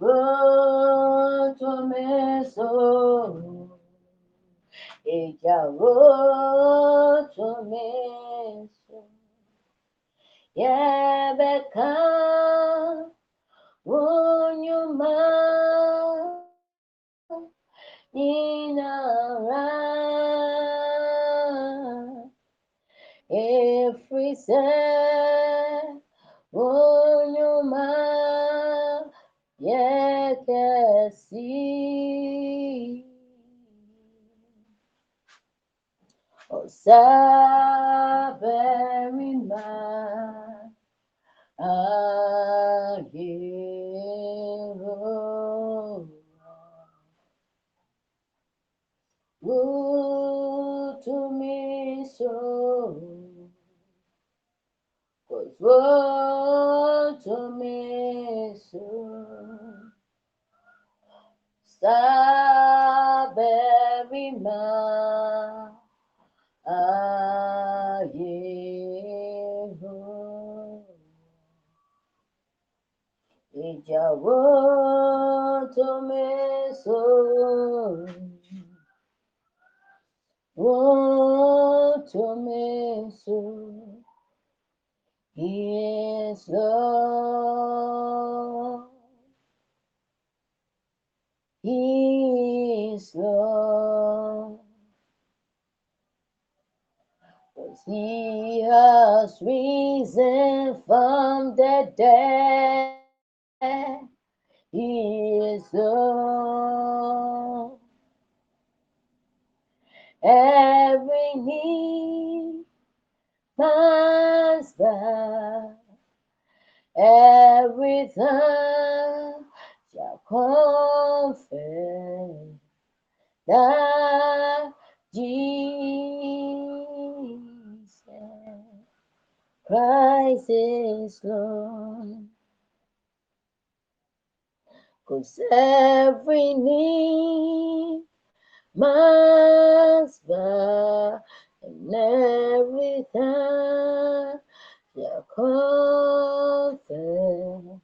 utumiso saberima utumiso ella utumiso yebeka unyuma ninara efrise unyuma yekesi osaberima Ayero Utumiso Cause Utumiso Saberima tó mẹ́sọ̀ wọ́n tó mẹ́sọ̀ Yes, Lord. He is Lord. 'Cause he has risen from the dead. He is Lord. Every knee must bow. Every tongue shall confess that Jesus Christ is Lord. Cause every knee must bow and every tongue shall confess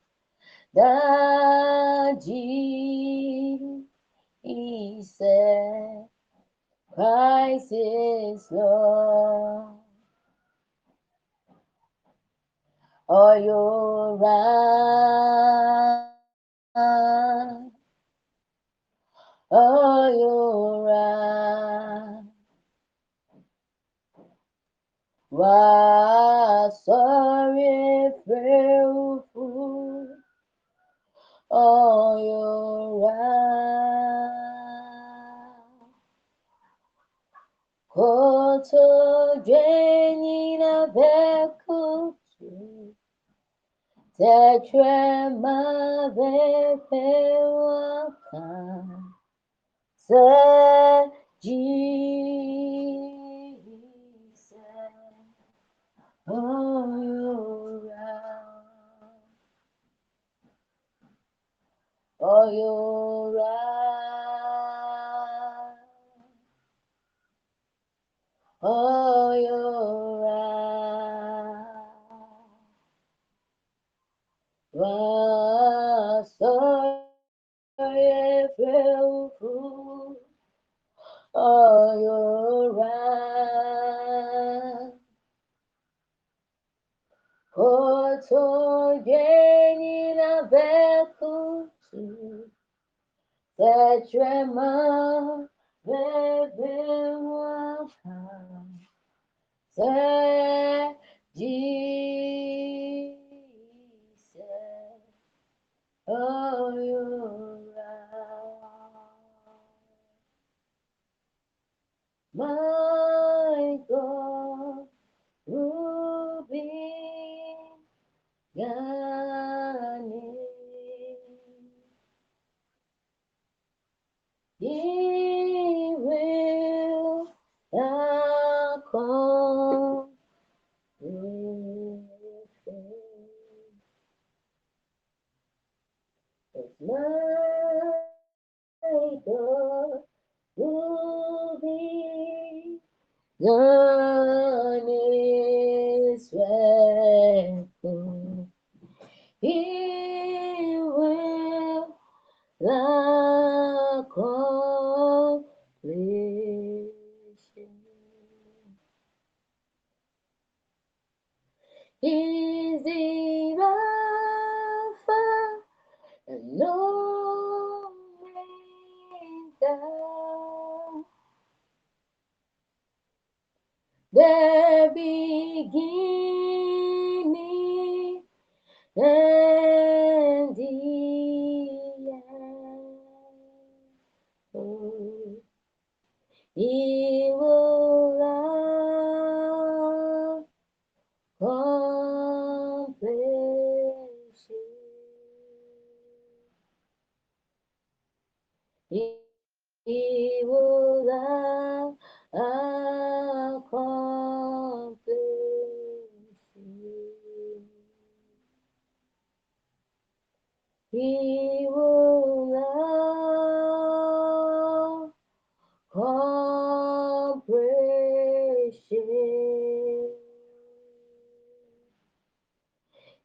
that Jesus Christ is Lord. Are you right? Are you right? Why sorry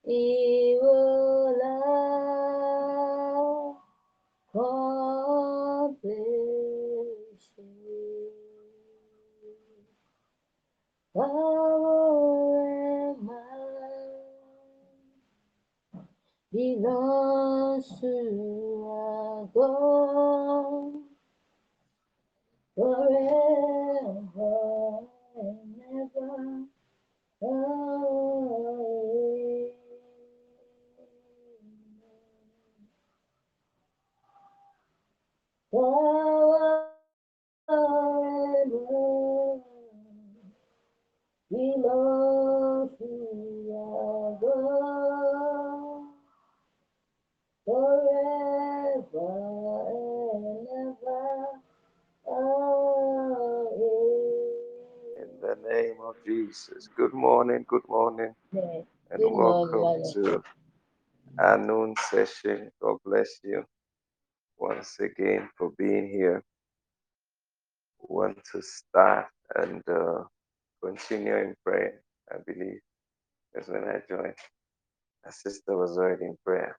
He Jesus. Good morning, good morning, and Good welcome Brother. to our noon session. God bless you once again for being here. Want to start and uh, continue in prayer, I believe, because when I joined, my sister was already in prayer.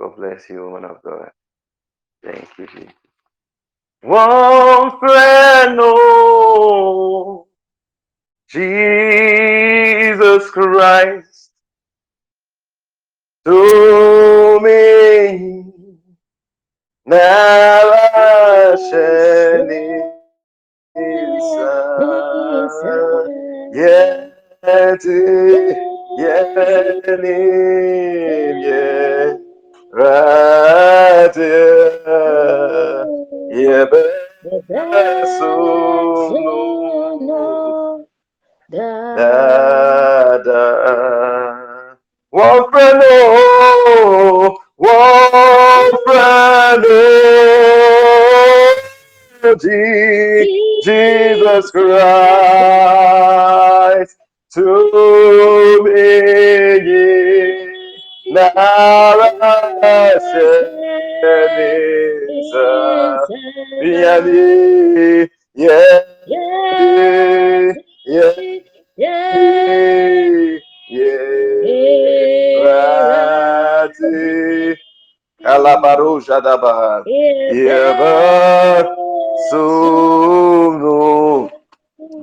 God bless you, woman of God. Thank you, Jesus. Kalabaruja Dabaha Yeba Sunu.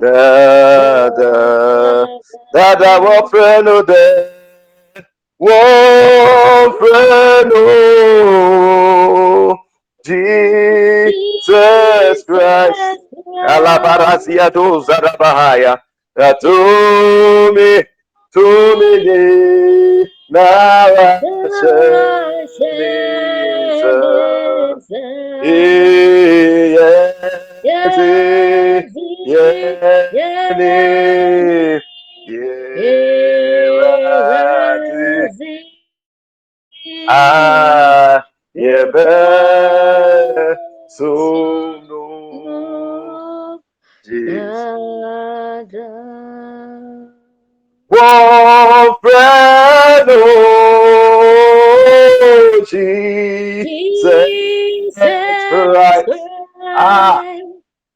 Dada. Dada Wafreno De Wafreno Jesus Christ. Alabarazia do Zarabahaya Atumi Tumi Narashenisa Ah Yebe so Jesus. One friend, oh, Jesus Christ. Ah,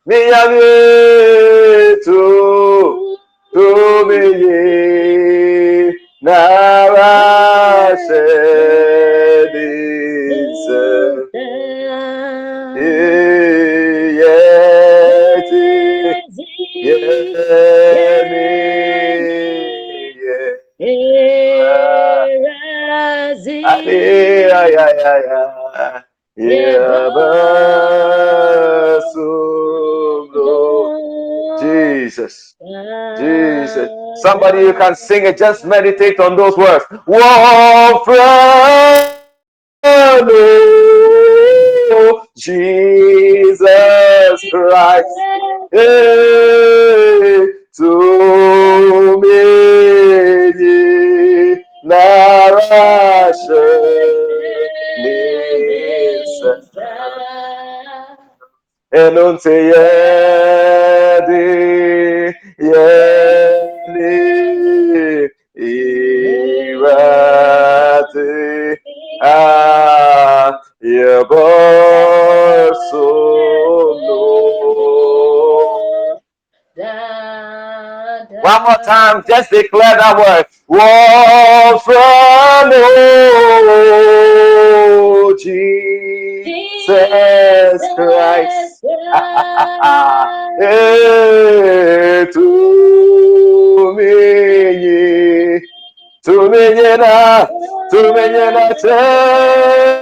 mi tu me ye, nara se Jesus. Jesus. Somebody you can sing it. Just meditate on those words. War friend. Jesus Christ. Hey, to me, enunte yedi, yedi, One more time, just declare that word. Walk oh, Jesus Christ. hey, to me, to me, to me, to me,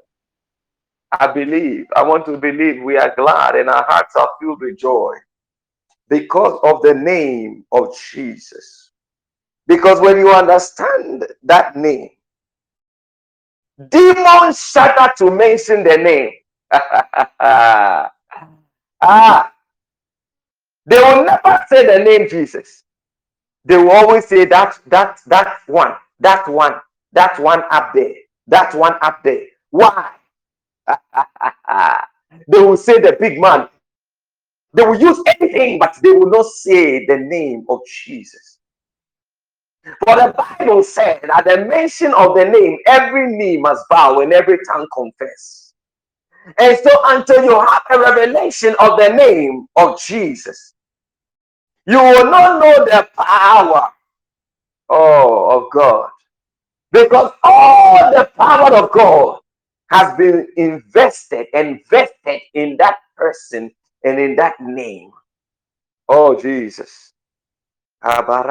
I believe, I want to believe we are glad and our hearts are filled with joy because of the name of Jesus. Because when you understand that name, demons shudder to mention the name. ah, they will never say the name Jesus. They will always say that that that one, that one, that one up there, that one up there. Why? they will say the big man, they will use anything, but they will not say the name of Jesus. For the Bible said, at the mention of the name, every knee must bow and every tongue confess. And so, until you have a revelation of the name of Jesus, you will not know the power oh, of God. Because all the power of God has been invested and vested in that person and in that name. Oh, Jesus. Father,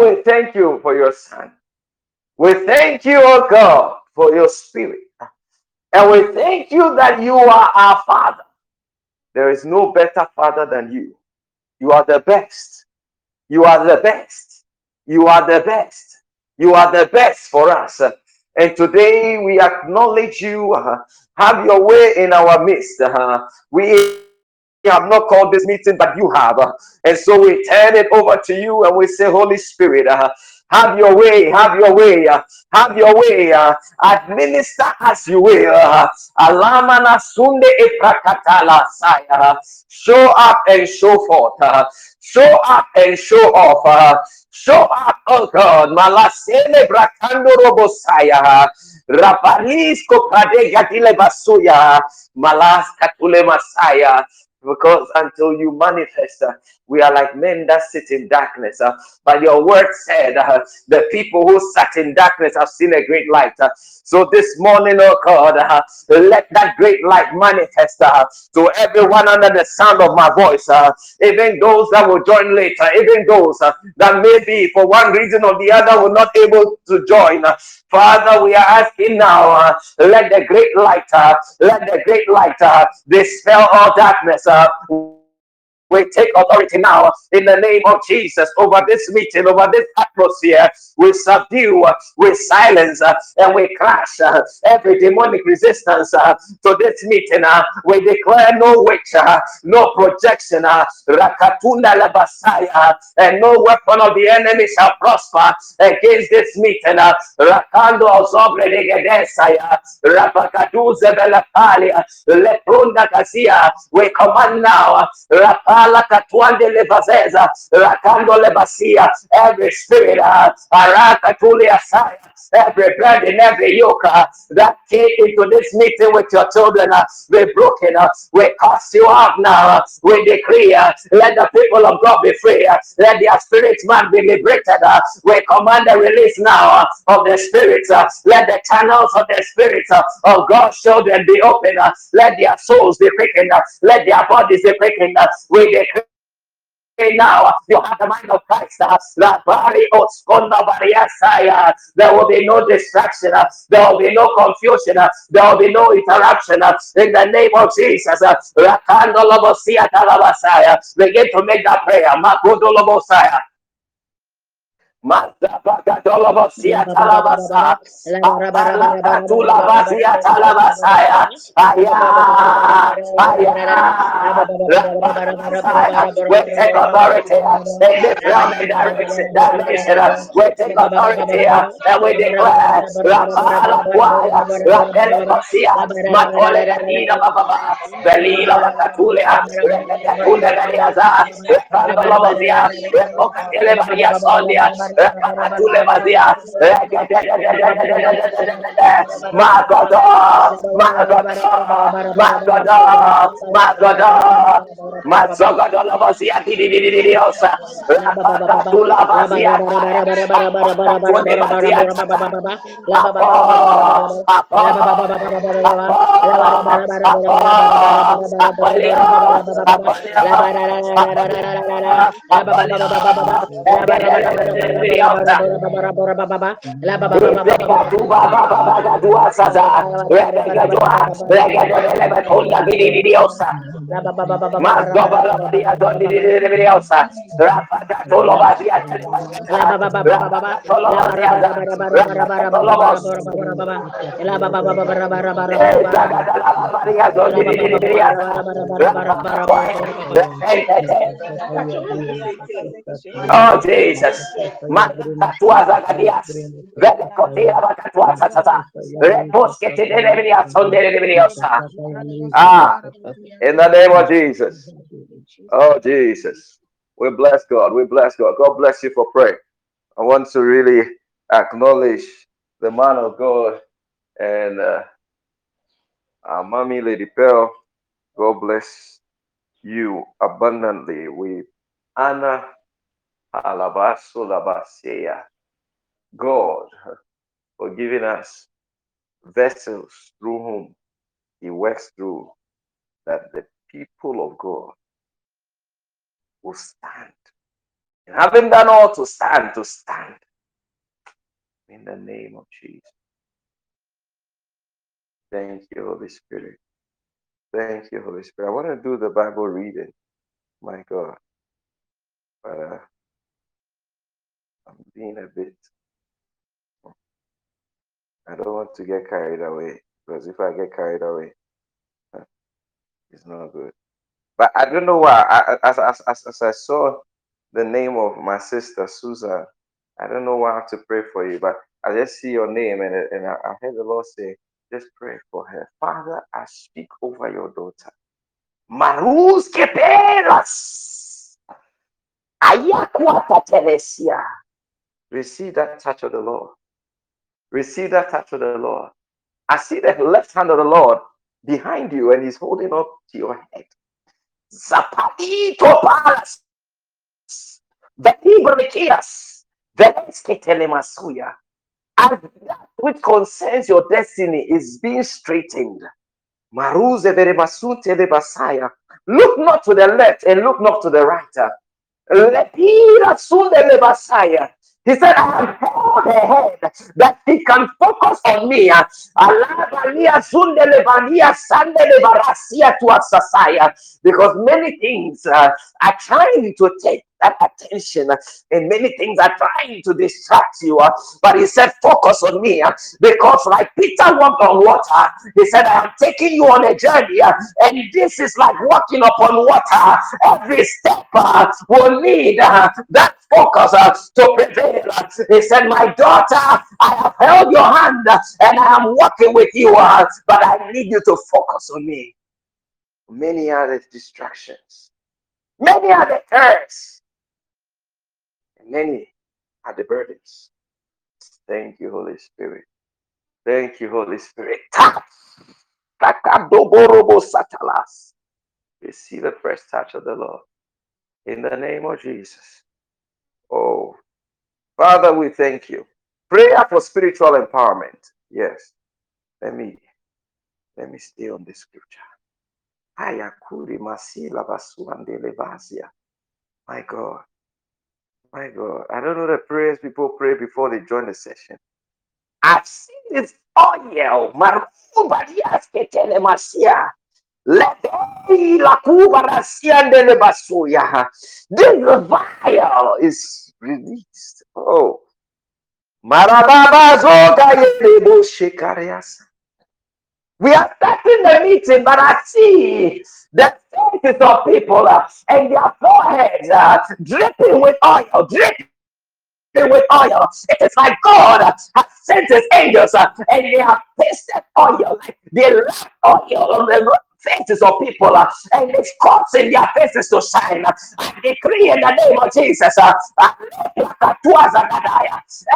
we thank you for your son. We thank you, oh God, for your spirit. And we thank you that you are our father. There is no better father than you. You are the best. You are the best. You are the best. You are the best for us. And today we acknowledge you. Uh, have your way in our midst. Uh, we have not called this meeting, but you have. Uh, and so we turn it over to you and we say, Holy Spirit, uh, have your way, have your way, uh, have your way. Uh, administer as you will. Uh, Alamana sunde eprakatala saya. Show up and show forth. Uh, show up and show off. Show up, oh God. Malasene brakando robosaya. Rapalisco pradega dile basuya. Malas katule masaya. Because until you manifest, we are like men that sit in darkness. Uh, but your word said, uh, the people who sat in darkness have seen a great light. Uh, so this morning, oh God, uh, let that great light manifest uh, to everyone under the sound of my voice, uh, even those that will join later, even those uh, that maybe for one reason or the other were not able to join. Father, we are asking now, uh, let the great light, uh, let the great light uh, dispel all darkness. Uh, we take authority now in the name of Jesus over this meeting, over this atmosphere. We subdue, we silence, and we crush uh, every demonic resistance uh, to this meeting. Uh, we declare no witch, no projection, rakatunda labasaya, and no weapon of the enemy shall prosper against this meeting. Rakando zobre de gedesaya, rapakaduze belapalia, leprunda kasia. We command now, katuande levazeza, rakando lebasia, every spirit, arakatuli asaya, every burden, every yoke uh, that came into this meeting with your children, uh, be broken. Uh, we cast you out now. Uh, we decree, uh, let the people of God be free. Uh, let their spirit man be liberated. Uh, we command the release now uh, of the spirits. Uh, let the channels of the spirits uh, of God's children be open. Uh, let their souls be quickened. Uh, let their bodies be quickened. Uh, now you have the mind of Christ. There will be no distraction. There will be no confusion. There will be no interruption. In the name of Jesus. Begin to make that prayer. Makodolobosaya. Mazabakatolobosia talabasa. Apalakatulabasia talabasaya. Aya. Aya. We take authority in this realm and direction, dimension. We take authority and we declare Rapala Kwaya, Rapelebasia, Matole Ganina Baba, Belila Bakatulia, Rekatule Gariaza, Rekandolobozia, Rekokatele Maria Sonia, Rekatulebazia, my God, my God, my God, my God, my Didiosa, Rapakatulabazia, Apakatulebazia, Apa, Apa, Apa, Diosa, Oh Jesus. Ah, in the name of Jesus. Oh Jesus. We bless God. We bless God. God bless you for praying. I want to really acknowledge the man of God and uh, our mommy, Lady Pearl. God bless you abundantly. We honor Alabasolabasea. God for giving us vessels through whom He works through, that the people of God will stand. And having done all to stand, to stand in the name of Jesus. Thank you, Holy Spirit. Thank you, Holy Spirit. I want to do the Bible reading. My God. Uh, I'm being a bit. I don't want to get carried away because if I get carried away, it's not good. But I don't know why. I, as, as, as, as I saw the name of my sister Susan, I don't know why I have to pray for you, but I just see your name and, and I, I heard the Lord say, just pray for her. Father, I speak over your daughter. Marus keperas. Ayakwata telesia. Receive that touch of the Lord. Receive that touch of the Lord. I see the left hand of the Lord behind you and he's holding up to your head. Zapalito palas. Velibrikias. Velesketelemasuya. And that which concerns your destiny is being straightened. Maruze verebasunte lebasaya. Look not to the left and look not to the right. Lepira sunde lebasaya. He said, I have held her head that he can focus on me. Because many things uh, are trying to take that attention, and many things are trying to distract you. uh, But he said, Focus on me. uh, Because, like Peter walked on water, he said, I am taking you on a journey, uh, and this is like walking upon water. Every step will need that focus to prevail. He said, My daughter, I have held your hand and I am walking with you, but I need you to focus on me. Many are the distractions, many are the cares, and many are the burdens. Thank you, Holy Spirit. Thank you, Holy Spirit. Receive the fresh touch of the Lord. In the name of Jesus. Oh, Father, we thank you. Prayer for spiritual empowerment. Yes. Let me let me stay on the scripture. My God. My God. I don't know the prayers people pray before they join the session. I've seen this oil. Marubadias ketelemasia. Let la lebasuya. This vial is released. Oh. Marababazogayereboshekareyasa. We are starting the meeting, but I see the faces of people uh, and their foreheads uh, dripping with oil, dripping with oil. It is like God uh, has sent his angels uh, and they have tasted oil, like they left oil on the faces of people uh, and it's causing their faces to shine. I decree in the name of Jesus, uh, uh,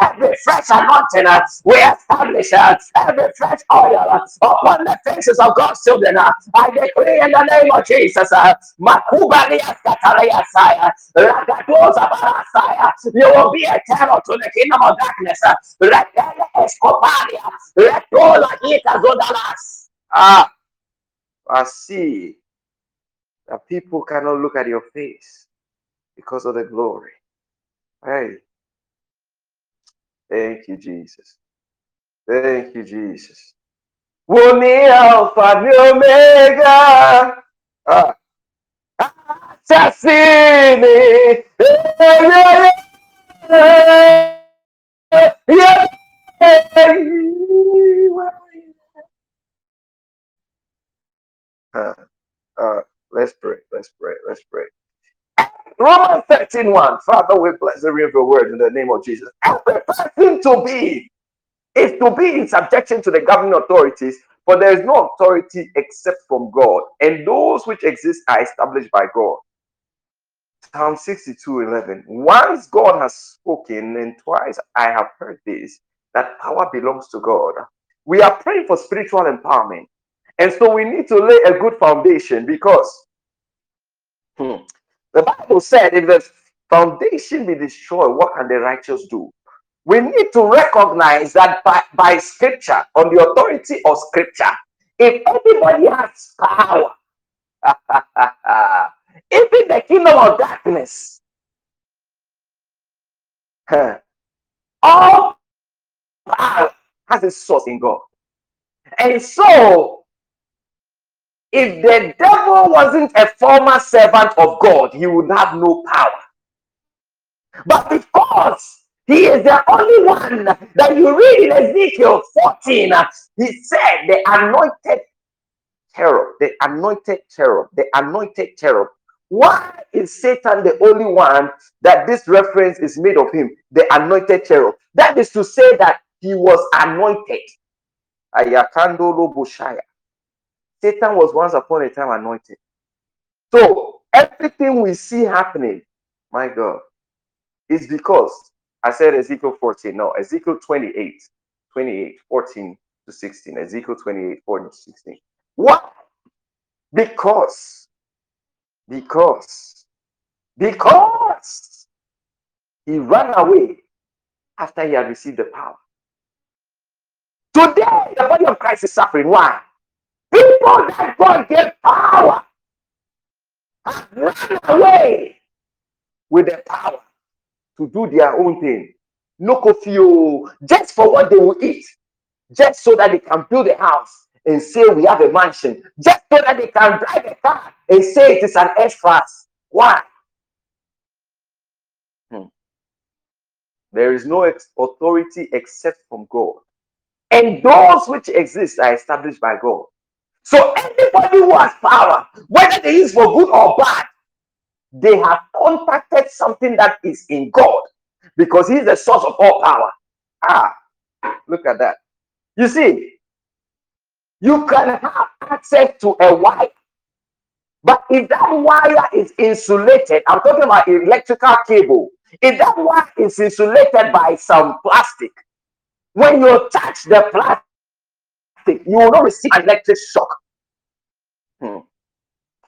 every fresh anointing uh, we establish uh, every fresh oil uh, upon the faces of God's children. uh, I decree in the name of Jesus, uh, you will be a terror to the kingdom of darkness. uh. Ah, I see that people cannot look at your face because of the glory. Hey, thank you, Jesus. Thank you, Jesus. Wo Alpha ni Omega. Ah, Assassini. Yeah. Uh, uh, let's pray. Let's pray. Let's pray. Romans 13 1. Father, we bless the real of your word in the name of Jesus. Every person to be is to be in subjection to the governing authorities, for there is no authority except from God, and those which exist are established by God. Psalm 62 11. Once God has spoken, and twice I have heard this, that power belongs to God. We are praying for spiritual empowerment. And so we need to lay a good foundation because hmm, the Bible said, if the foundation be destroyed, what can the righteous do? We need to recognize that by, by scripture, on the authority of scripture, if anybody has power, even the kingdom of darkness, huh, all power has a source in God. And so, if the devil wasn't a former servant of God, he would have no power. But because he is the only one that you read in Ezekiel 14, uh, he said, the anointed cherub, the anointed cherub, the anointed cherub. Why is Satan the only one that this reference is made of him, the anointed cherub? That is to say that he was anointed. Ayakando Bushaya. Satan was once upon a time anointed. So everything we see happening, my God, is because I said Ezekiel 14. No, Ezekiel 28, 28, 14 to 16. Ezekiel 28, 14 to 16. What? Because, because, because he ran away after he had received the power. Today, the body of Christ is suffering. Why? People that God gave power have run away with the power to do their own thing. no coffee, oh, just for what they will eat, just so that they can build a house and say we have a mansion, just so that they can drive a car and say it is an S class. Why? Hmm. There is no authority except from God. And those which exist are established by God. So anybody who has power, whether they use for good or bad, they have contacted something that is in God because He's the source of all power. Ah, look at that. You see, you can have access to a wire, but if that wire is insulated, I'm talking about electrical cable. If that wire is insulated by some plastic, when you touch the plastic, you will not receive an electric shock. Hmm.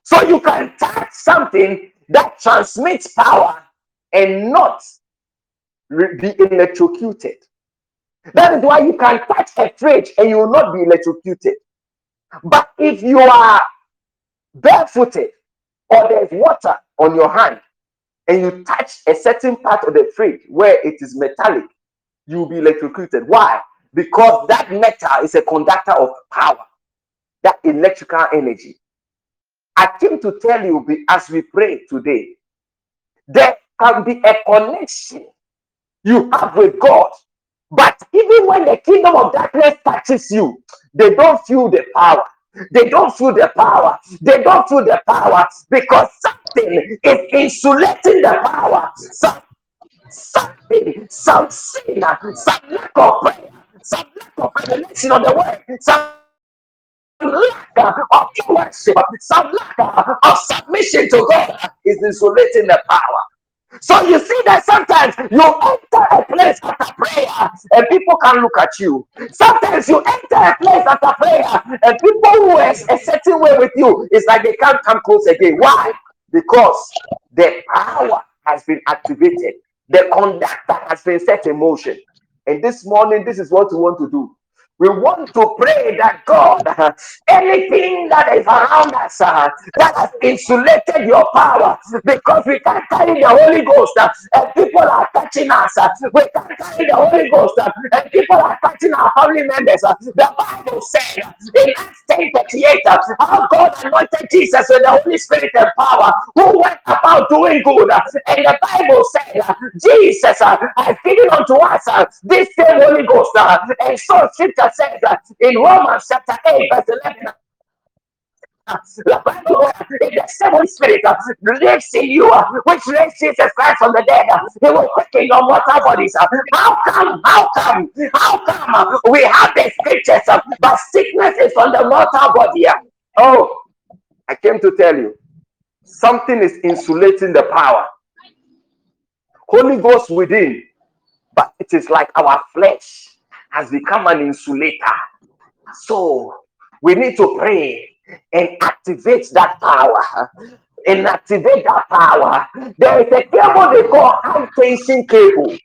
So you can touch something that transmits power and not be electrocuted. That is why you can touch a fridge and you will not be electrocuted. But if you are barefooted or there's water on your hand and you touch a certain part of the fridge where it is metallic, you will be electrocuted. Why? Because that metal is a conductor of power, that electrical energy. I came to tell you as we pray today, there can be a connection you have with God. But even when the kingdom of darkness touches you, they don't feel the power. They don't feel the power. They don't feel the power because something is insulating the power. Some, something, some sin, some lack of prayer, some lack of revelation of the word, some lack of worship, some lack of submission to God is insulating the power. So you see that sometimes you enter a place after prayer and people can look at you. Sometimes you enter a place after prayer and people who are a certain way with you, it's like they can't come close again. Why? Because the power has been activated, the conductor has been set in motion. And this morning, this is what we want to do. We want to pray that God, anything that is around us uh, that has insulated your power, because we can't carry the Holy Ghost uh, and people are touching us. Uh, we can't carry the Holy Ghost and people are touching our family members. The Bible said in Acts 10 38, uh, how God anointed Jesus with the Holy Spirit and power, who went about doing good. And the Bible said, Jesus has given unto us this same Holy Ghost. And so, scripture says uh, in Romans chapter 8, verse 11. Uh, the Bible, uh, the same Spirit lives in you, which raised Jesus Christ from the dead. He will quicken your mortal bodies. How come? How come? How come? We have the scriptures, uh, but sickness is on the mortal body. Oh, I came to tell you something is insulating the power. Holy Ghost within, but it is like our flesh has become an insulator. So we need to pray and activate that power. And activate that power. There is a cable they call high tension cable.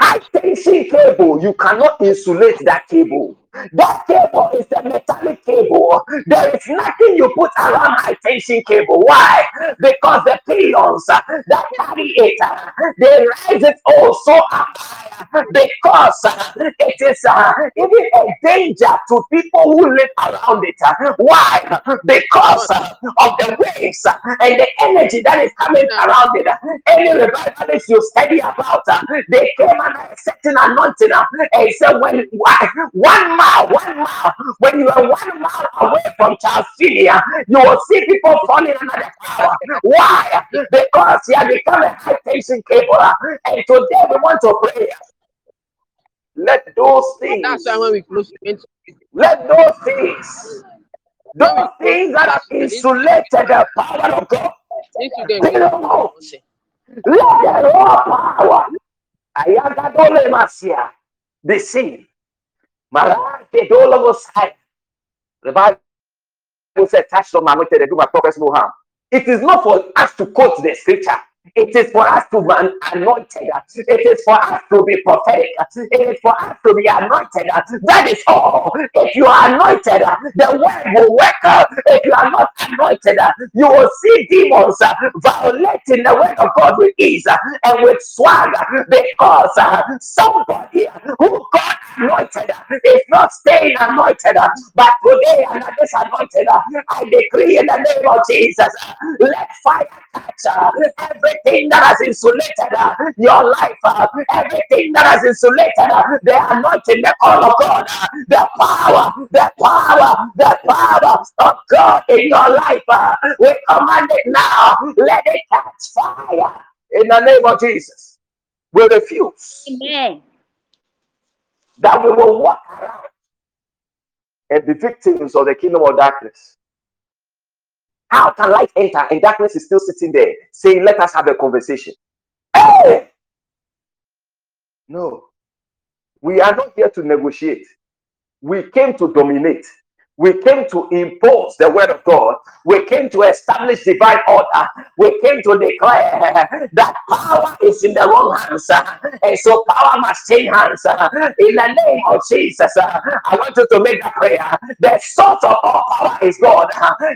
High tension cable, you cannot insulate that cable. That cable is a metallic cable. There is nothing you put around high tension cable. Why? Because the uh, that carry it, they rise it also up because it is uh, even a danger to people who live around it. Why? Because of the waves and the energy that is coming around it. Any revivalist you study about, they came under a certain anointing and said, when why one mile, one mile, when you are one mile away from Charles you will see people falling under the power. Why? Because you have become a high tension cable. And today we want to pray. Let those things. That's why when we close, let those things, those things that have insulated the power of God, they don't know. Let the raw power, Ayagadole Masia, be seen. Marake Dolomosai. The Bible said, touch not my anointed and do my prophets no harm. It is not for us to quote the scripture. It is for us to be anointed. It is for us to be prophetic. It is for us to be anointed. That is all. If you are anointed, the word will work. If you are not anointed, you will see demons violating the word of God with ease and with swagger because somebody who got anointed is not staying anointed. But today, and this anointed, I decree in the name of Jesus, let fire touch uh, everything that has insulated uh, your life, uh, everything that has insulated uh, the anointing, the call of God, uh, the power, the power, the power of God in your life. Uh, we command it now. Let it catch fire in the name of Jesus. We refuse Amen. that we will walk around and be victims of the kingdom of darkness. How can light enter and darkness is still sitting there saying, Let us have a conversation? Hey! No, we are not here to negotiate. We came to dominate. We came to impose the word of God. We came to establish divine order. We came to declare that power is in the wrong hands. And so power must change hands. In the name of Jesus, I want you to make that prayer. The source of all power is God.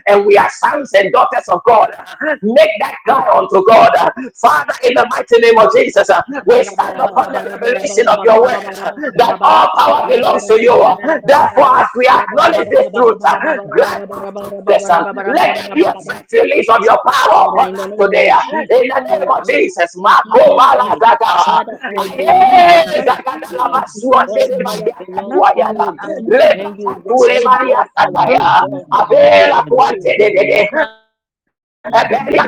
And we are sons and daughters of God. Make that cry unto God. Father, in the mighty name of Jesus, we stand upon the revelation of your word that all power belongs to you. Therefore, as we acknowledge this breakthroughs. Breakthroughs. Let release of your power today. In the name of Jesus. Let Maria Abaya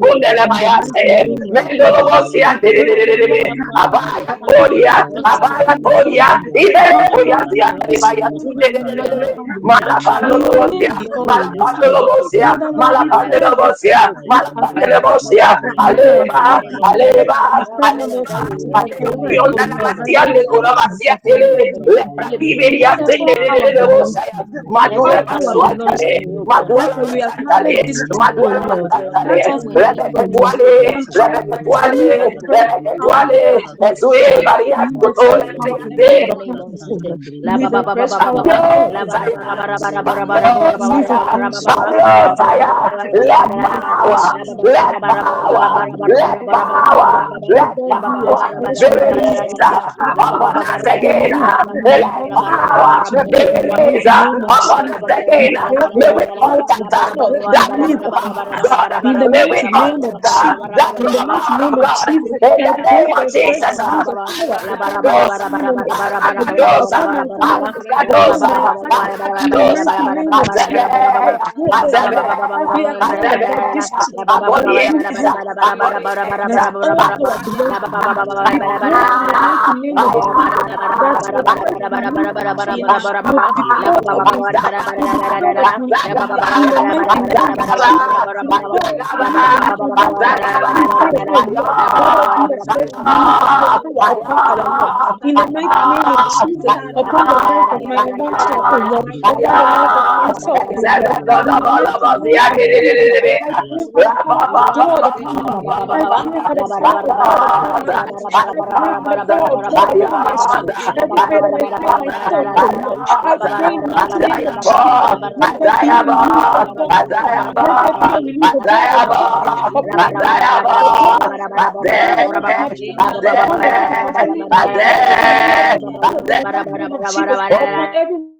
kundele de Kuale, Maduana Matare, Rebecca Kuale, Rebecca Kuale, Rebecca Kuale, Ezue Maria Kutole, La Baba Baba Baba La Baba Baba Baba Baba Fire, let power, let power, let power, let power, release Let's again, let power, release upon us again, may we all come down that means Thank you. In the mighty name of Jesus, upon the health of my one child, Lord, upon the health of my soul, I pray for the Every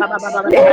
Baba Thank you.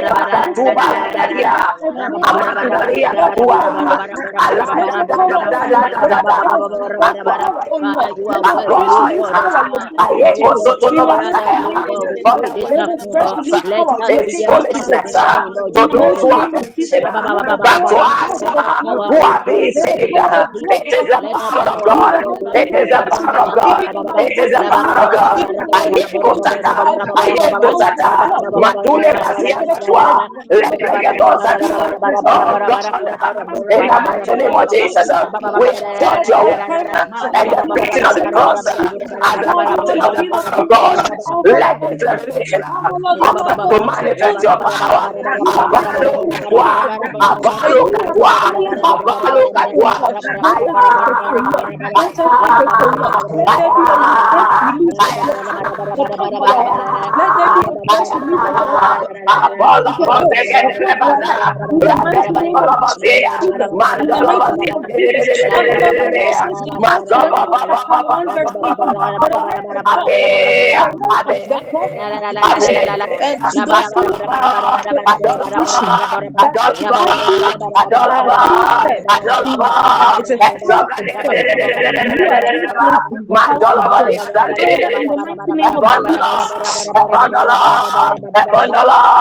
the Matule pasia tua. Lebrege dosa. God. In the mighty name of Jesus, uh, we touch your word uh, and the preaching of the cross uh, as the mountain of the power of God. Let the revelation to manifest your power. Abalo katwa. Abalo katwa. Abalo katwa. in the preaching of the cross, the power of God, let the revelation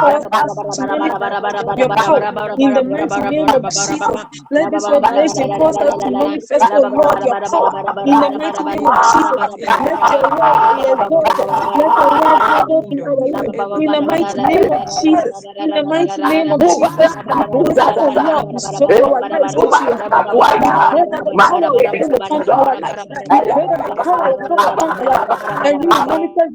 cause us to manifest your power in the mighty name of Jesus. Let this revelation cause us to manifest, oh Lord, your power in the mighty name of Jesus. Let your word be exalted. Let your word be exalted in our life in the mighty name of Jesus. In the mighty name of Jesus. Oh Lord, restore our lives into your hand. We the power of God will come to our lives. We the power of God will come to our lives. And you manifest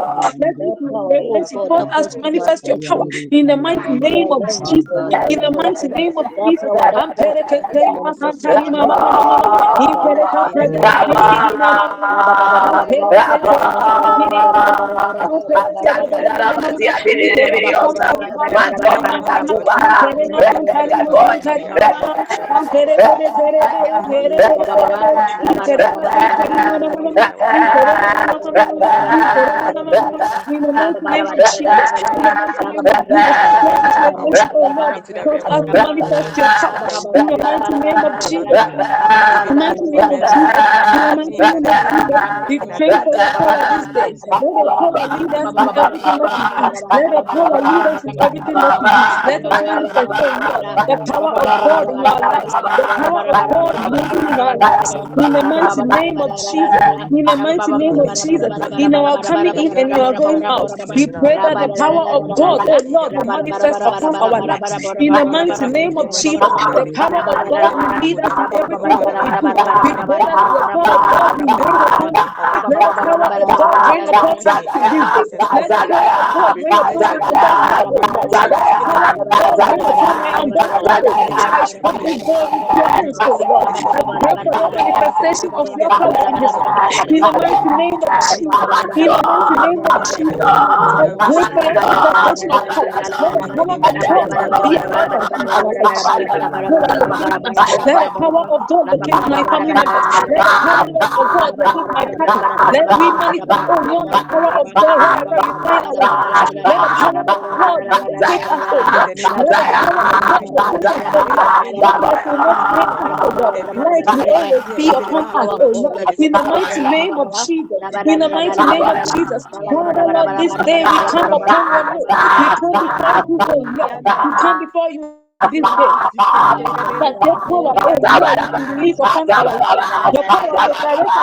Let revelation cause us to manifest your power in the mighty name of Jesus. In the mighty name of Jesus. Ampere Jesus. In the mighty name of Jesus. In the mighty name of Jesus. In the mighty name of Jesus. Let everything that. Let everything that. Let us the power of God in our lives. The power of God in our lives. In the mighty name of Jesus. In the mighty name of Jesus. In our coming in you are going out. We pray that the power of God, oh Lord, manifest upon our lives. In the mighty name of Jesus, the power of God will lead us in everything that we do. We pray that the power of God will us. Let the power of God upon us. Let the power of God your power in. In the name of Jesus. In the of Jesus. I pray for the power. Let power of God be evident in our lives. Let the power of God locate my family members. Let power of God locate my partner. Let we manifest, oh Lord, the power of God wherever we find ourselves. Let the power of God locate us, oh Lord. Let the power of God us, oh Lord. Darkness will not find us, oh God. Light will always be upon us, oh Lord. In the mighty name of Jesus. In the mighty name of Jesus. Father, Lord, this day we come upon your name. We come before you, Lord. We come before you power, power Lord. In the name of the name of the name of you power the of power the the the. The the the the the power the power power,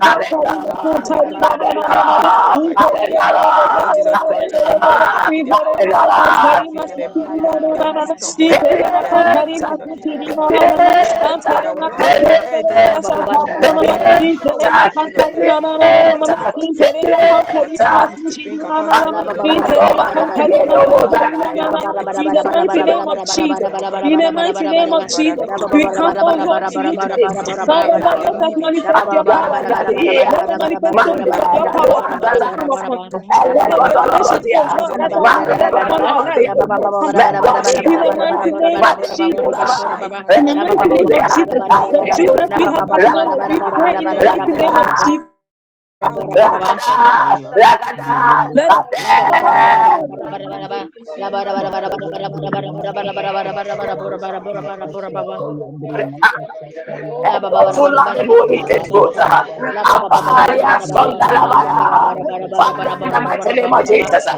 power, power, power, power, power, power, power, power, power power. Abba, Abba, Abba, Abba, Abba, Father, Lord God, we thank you, Jesus, this morning. We are thankful, Father. Oh, You you in the of oh mighty name of Jesus, in the let mighty name of Jesus Christ, Proverbs oh God. 18, In 21. the mighty name And Jesus life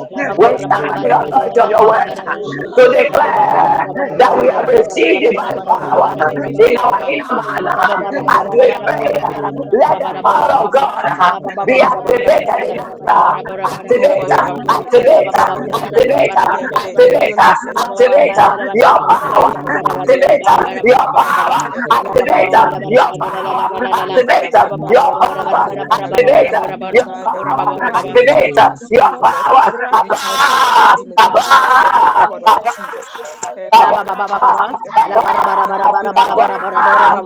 Christ, oh are God. in the Oh, power of Father, the, may you of the enter into tongue. the thoughts of And your those mind, into who their love hearts, in it the name of Jesus will Christ, oh speak God. It Abba, to May you activate their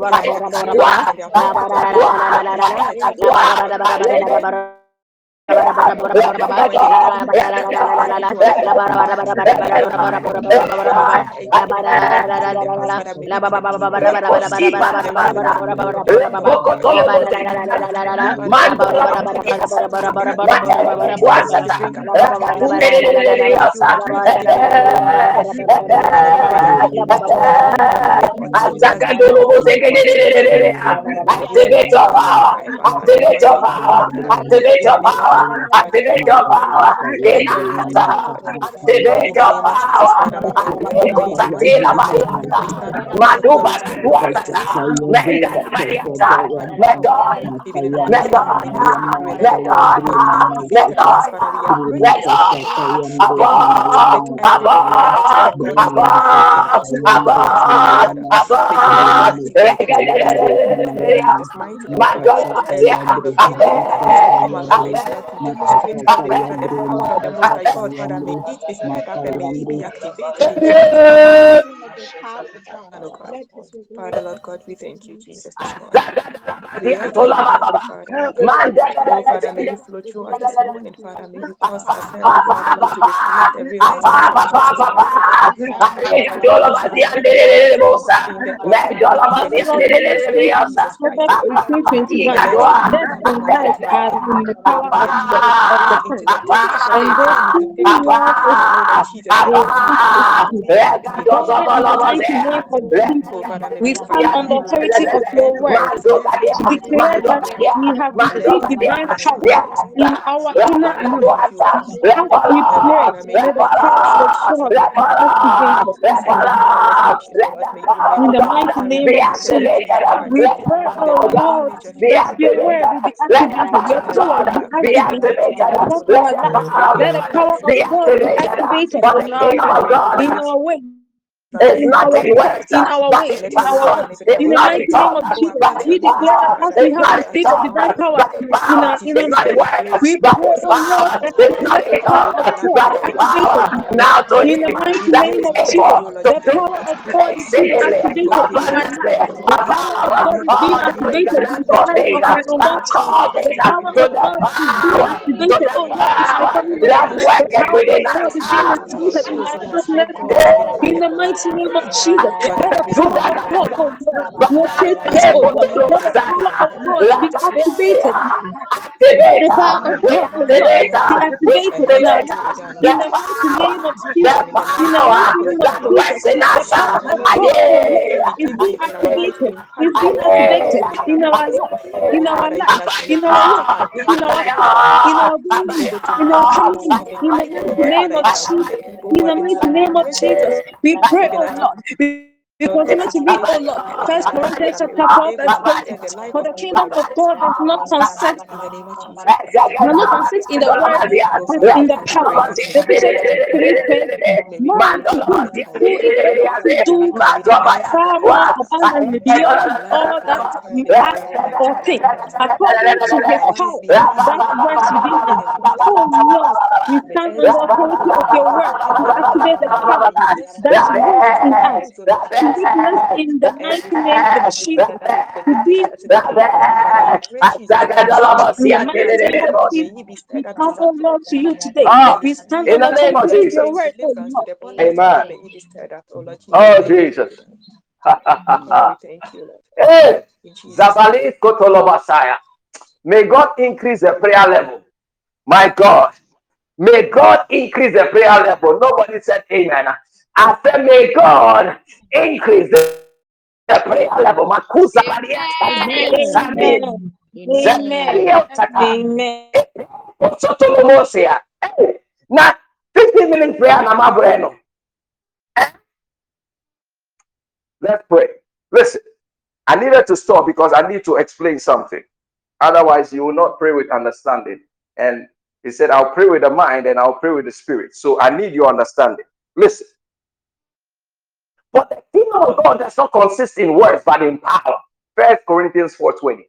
Father, in the minds, mighty Heavenly name of Father. Jesus, Oh, Father, may we we stand find on the Bye. Authority to of stand your on word your word, to to declare stand that on your we word, have to stand received on your divine word, oh power God. in our inner In the man. mighty name of Jesus As Christ. we pray, Father, may may you the power of the hearts of God your people. activate May you us. enter in the hearts, oh Jesus, Lord. May you make In the them, mighty Father, name be Lord, of in the Jesus, mighty activated. name of we Jesus Let Christ. pray, the oh power of In the Lord, God image of be your that Son, your Jesus activated. word will be Christ. Let the activated, In your the power of mighty power will be God name of be Jesus Christ. activated activated. Oh, upon Lord, Let our the lives. Father, power of may Let the power of God be activated Father. activated for in our Activate them lives, of in the name God. of in Jesus our way. It's in not our words, in our but ways, in in our It's the not mighty name of Jesus, we declare as we It's have the not state of divine power in our. It's not in we in oh Lord, that It's not the power of God activated. Now in the mighty name of Jesus. The power of God is being exceedingly activated in my abundantly life. The power of power God is being activated in the life of my. The power of the God is being power activated, oh Lord, in my power family The power of God is being Ah, activated in my personal life. In the mighty name of Jesus, let the power of God, locate us, oh. Let the power of God be activated. The power Activator, of we God, Lord, be activated in our activator, lives. the In the mighty name of Jesus. In the mighty name of Jesus. in The power of God, Lord, Aye, is being activated. Is being aye, activated in our life. In our life. In our work. In our school. In our going in. Our in. In the mighty name of Jesus. In the mighty name of Jesus. We pray, oh Lord. We we continue to read, oh Lord, First Corinthians chapter 12, verse 20. For the kingdom of God does not consist In the name of Jesus. does not consist in the word, but in the power. Ephesians 3:20. Knowing to him who is able to do far more abundantly beyond all that we ask or think, according to his power that works within us. Oh Lord, we stand on the authority of your word to activate the power that works in us to in the mighty name of Jesus, to. We come, oh Lord, to you today. Oh, We stand in the name of Jesus. oh. Amen. Oh Oh, Jesus. Hey. Zabali Kotolobasaya. May God increase the prayer level. My God. May God increase the prayer level. Nobody said amen. I said, may God increase the, prayer level. Makuza Maria Sandaya, Sandi, Amen. Amen. Zebelio Tata, Amen. Sotolomosia. Hey, Now, 15 minutes prayer, Bueno. Eh? Let's pray. Listen, I needed to stop because I need to explain something. Otherwise, you will not pray with understanding. And he said, I'll pray with the mind and I'll pray with the spirit. So I need your understanding. Listen. But the kingdom of God does not consist in words, but in power. First Corinthians 4:20.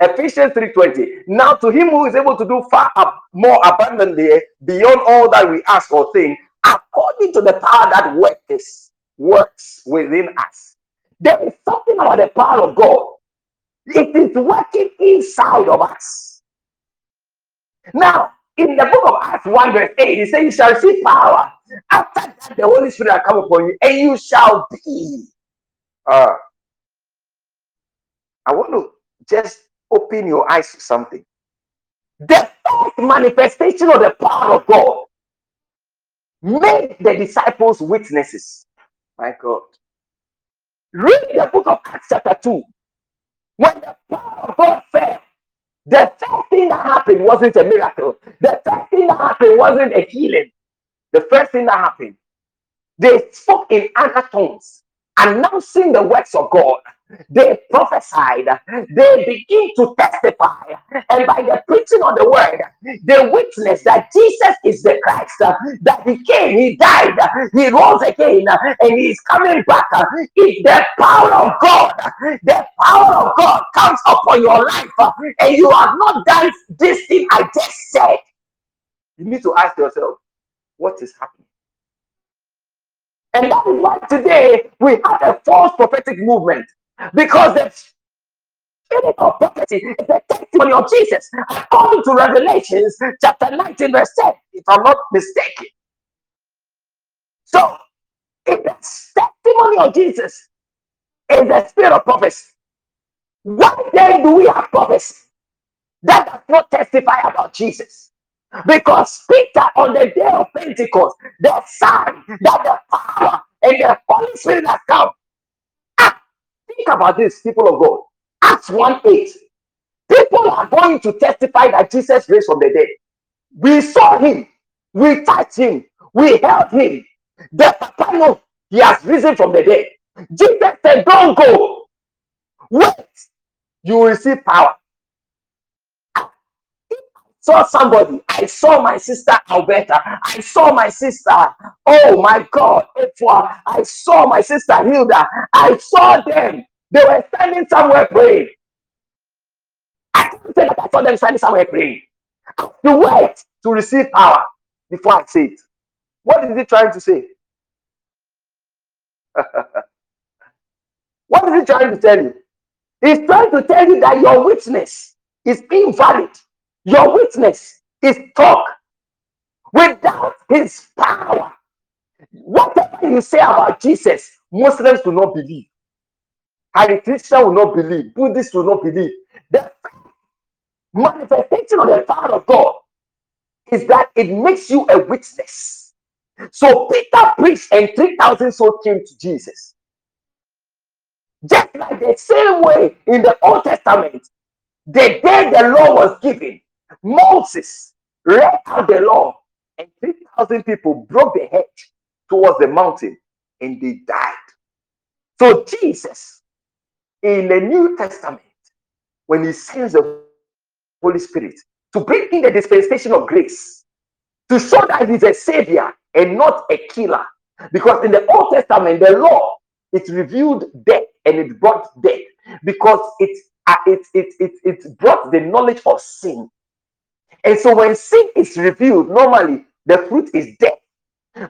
Ephesians 3:20. Now to him who is able to do far ab- more abundantly beyond all that we ask or think, according to the power that works, works within us. There is something about the power of God. It is working inside of us. Now, in the book of Acts 1, verse 8, it says, You shall see power. After that, the Holy Spirit will come upon you, and you shall be. Uh, I want to just open your eyes to something. The first manifestation of the power of God made the disciples witnesses. My God. Read the book of Acts, chapter 2. When the power of God fell, the first thing that happened wasn't a miracle. The first thing that happened wasn't a healing. The first thing that happened, they spoke in other tongues, announcing the works of God. They prophesied, they begin to testify, and by the preaching of the word, they witness that Jesus is the Christ, that he came, he died, he rose again, and he is coming back. If the power of God, the power of God comes upon your life, and you have not done this thing I just said, you need to ask yourself, what is happening? And that is why today we have a false prophetic movement because the spirit of prophecy is the testimony of Jesus according to Revelations chapter 19, verse 10, if I'm not mistaken. So, if the testimony of Jesus is the spirit of prophecy, why then do we have prophecy that does not testify about Jesus? Because Peter, on the day of Pentecost, the sign that the power and the Holy Spirit has come. Ah, think about this, people of God. Acts 1 8. People are going to testify that Jesus raised from the dead. We saw him, we touched him, we held him. The Papa knows he has risen from the dead. Jesus said, Don't go. Wait, you will receive power. Saw somebody. I saw my sister Alberta. I saw my sister. Oh my God. I saw my sister Hilda. I saw them. They were standing somewhere praying. I can't say that I saw them standing somewhere praying. To wait to receive power before I say it. What is he trying to say? what is he trying to tell you? He's trying to tell you that your witness is invalid. Your witness is talk. Without his power, whatever you say about Jesus, Muslims do not believe. Hare Krishna will not believe. Buddhists will not believe. The manifestation of the power of God is that it makes you a witness. So Peter preached and 3,000 souls came to Jesus. Just like the same way in the Old Testament, the day the law was given, Moses read out the law, and 3,000 people broke the hedge towards the mountain and they died. So, Jesus in the New Testament, when he sends the Holy Spirit to bring in the dispensation of grace, to show that he's a savior and not a killer. Because in the Old Testament, the law it revealed death and it brought death because it uh, it, it it it brought the knowledge of sin and so when sin is revealed, normally the fruit is death.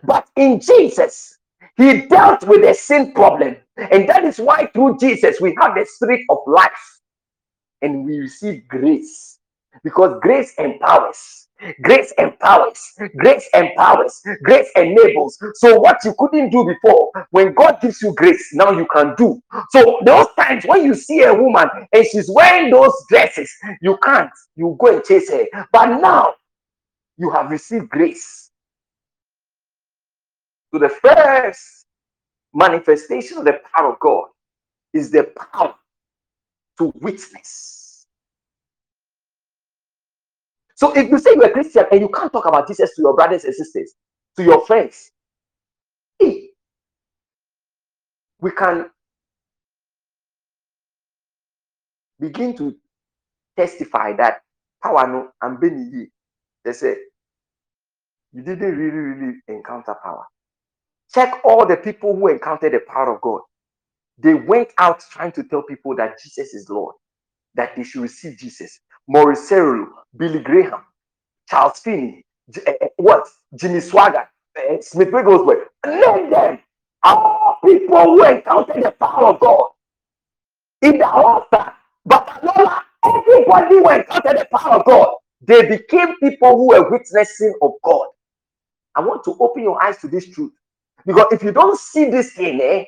But in Jesus, he dealt with the sin problem. And that is why through Jesus we have the spirit of life and we receive grace because grace empowers. Grace empowers, grace empowers, grace enables. So, what you couldn't do before, when God gives you grace, now you can do. So, those times when you see a woman and she's wearing those dresses, you can't, you go and chase her. But now you have received grace. So, the first manifestation of the power of God is the power to witness. So if you say you're a Christian and you can't talk about Jesus to your brothers and sisters, to your friends, we can begin to testify that power no and Benny they say you didn't really, really encounter power. Check all the people who encountered the power of God. They went out trying to tell people that Jesus is Lord, that they should receive Jesus. Morris Cerullo, Billy Graham, Charles Finney, uh, what? Jimmy Swaggart, uh, Smith Wigglesworth. Name them. All people who encountered the power of God in the altar. But everybody who encountered the power of God, they became people who were witnessing of God. I want to open your eyes to this truth. Because if you don't see this thing, eh,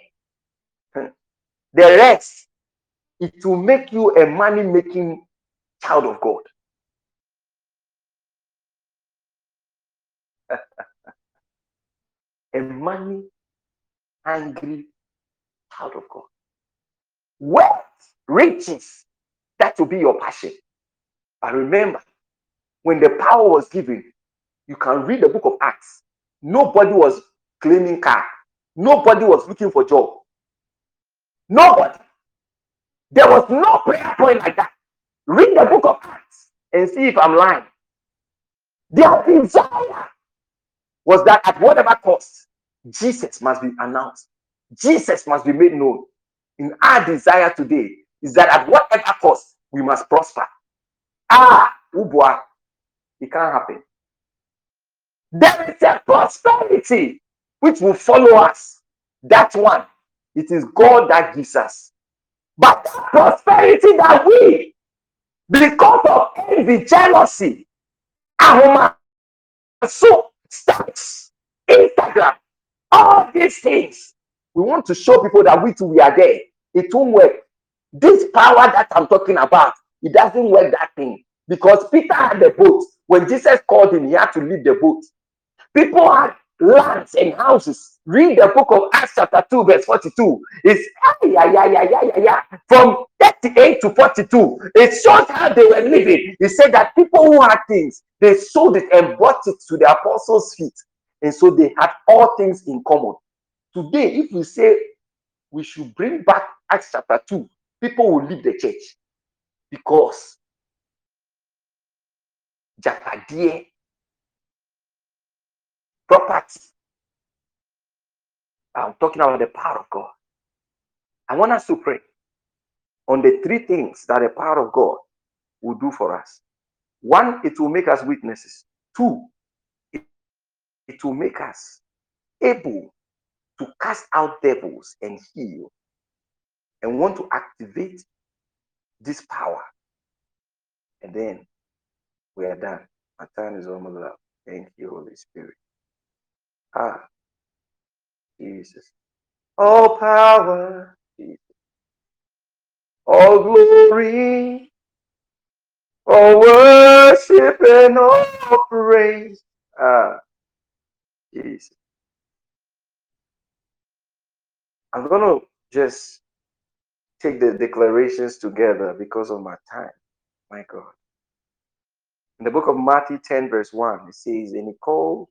the rest, it will make you a money making child of God. a money angry child of God. Wealth, riches, that will be your passion. But remember, when the power was given, you can read the book of Acts. Nobody was claiming car. Nobody was looking for job. Nobody. There was no prayer point like that. Read the book of Acts and see if I'm lying. Their desire was that at whatever cost, Jesus must be announced. Jesus must be made known. In our desire today is that at whatever cost, we must prosper. Ah, Ubwa, it can't happen. There is a prosperity which will follow us. That one, it is God that gives us. But prosperity that we, because of envy, jealousy, ahoma, so stats, Instagram, all these things, we want to show people that we too we are there. It won't work. This power that I'm talking about, it doesn't work that thing because Peter had the boat. When Jesus called him, he had to leave the boat. People had lands and houses. Read the book of Acts chapter 2, verse 42. It's yeah, yeah, yeah, yeah, yeah, yeah. From 38 to 42. It shows how they were living. He said that people who had things, they sold it and brought it to the apostles' feet. And so they had all things in common. Today, if we say we should bring back Acts chapter 2, people will leave the church because japadeɛ property i'm talking about the power of god i want us to pray on the three things that the power of god will do for us one it will make us witnesses two it, will make us able to cast out devils and heal and want to activate this power. And then we are done. My time is almost up. Thank you, Holy Spirit. Ah, Jesus. All power. All glory, all worship and all praise. Ah, Jesus. I'm going to just take the declarations together because of my time. My God. In the book of Matthew 10, verse 1, it says, And he called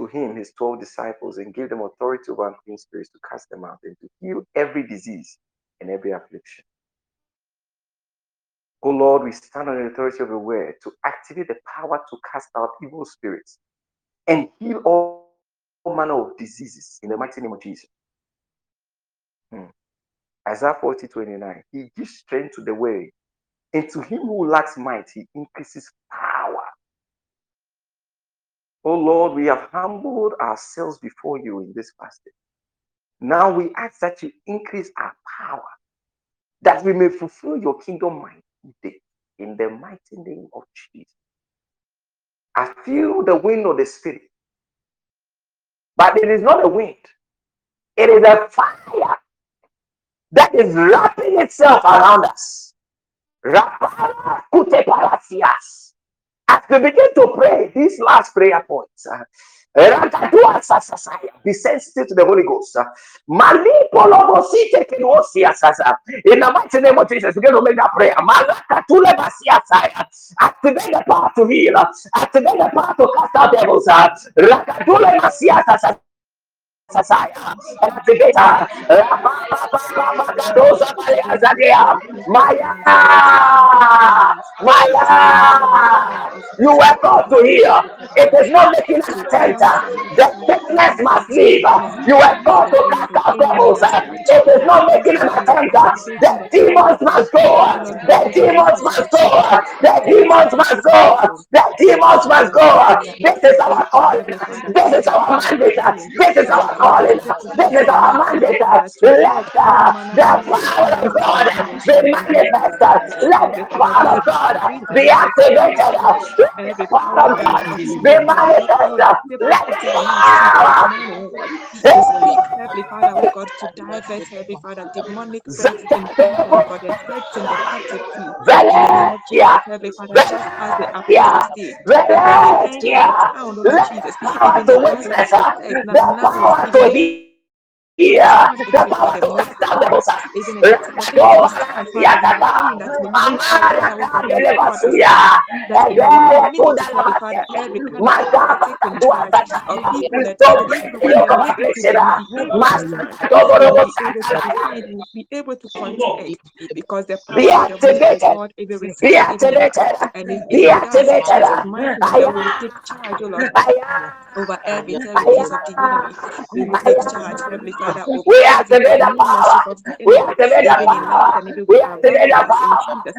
to him his 12 disciples and gave them authority over unclean spirits to cast them out and to heal every disease and every affliction. Oh Lord, we stand on the authority of the word to activate the power to cast out evil spirits and heal all, manner of diseases in the mighty name of Jesus. Hmm. Isaiah 40 29. He gives strength to the way, and to him who lacks might, he increases power. Oh Lord, we have humbled ourselves before you in this fasting. Now we ask that you increase our power, that we may fulfill your kingdom mind today in the mighty name of Jesus. I feel the wind of the Spirit, but it is not a wind, it is a fire that is wrapping itself around us. As we begin to pray these last prayer points, uh, be sensitive to the Holy Ghost. Uh, in the mighty name of Jesus, begin to make that prayer. Activate the power to heal. Activate the power to cast out devils. Maya, Maya, you were called to hear. It is not making an attempt. The sickness must leave. You were called to cast out devils. It is not making an attempt. The demons must go. The demons must go. The demons must go. The demons must go. This is our call. This is our mandate. This is our calling. This is our mandate. Let the, the power of God be manifested. Let the power of God be activated. Let the power of God be manifested. Let the power Heavenly Father, oh God, to divert, Heavenly Father, demonic in people, oh God, and the captive too. In the of Jesus, Heavenly Father, just as the apostles did, when the town, Lord the Bible says that now was given yeah, charge over the Father, make haste. Even in the time of Pentecost, Father, we decree that may you, Father, God, empower us that in our midst, Heavenly Father, every kind of power taking charge of people that even if when they are negative, they will be able to stand, they will be able to defend, they will be able to contend because the power of the Most High God even resides even in us. And it is with us in Jesus' mighty name that we will take charge, over every territories of the enemy. We will take charge, Father, over we every activate the dominions power. of the We enemy, activate the even in us power. and even We around activate the us. In power. Jesus'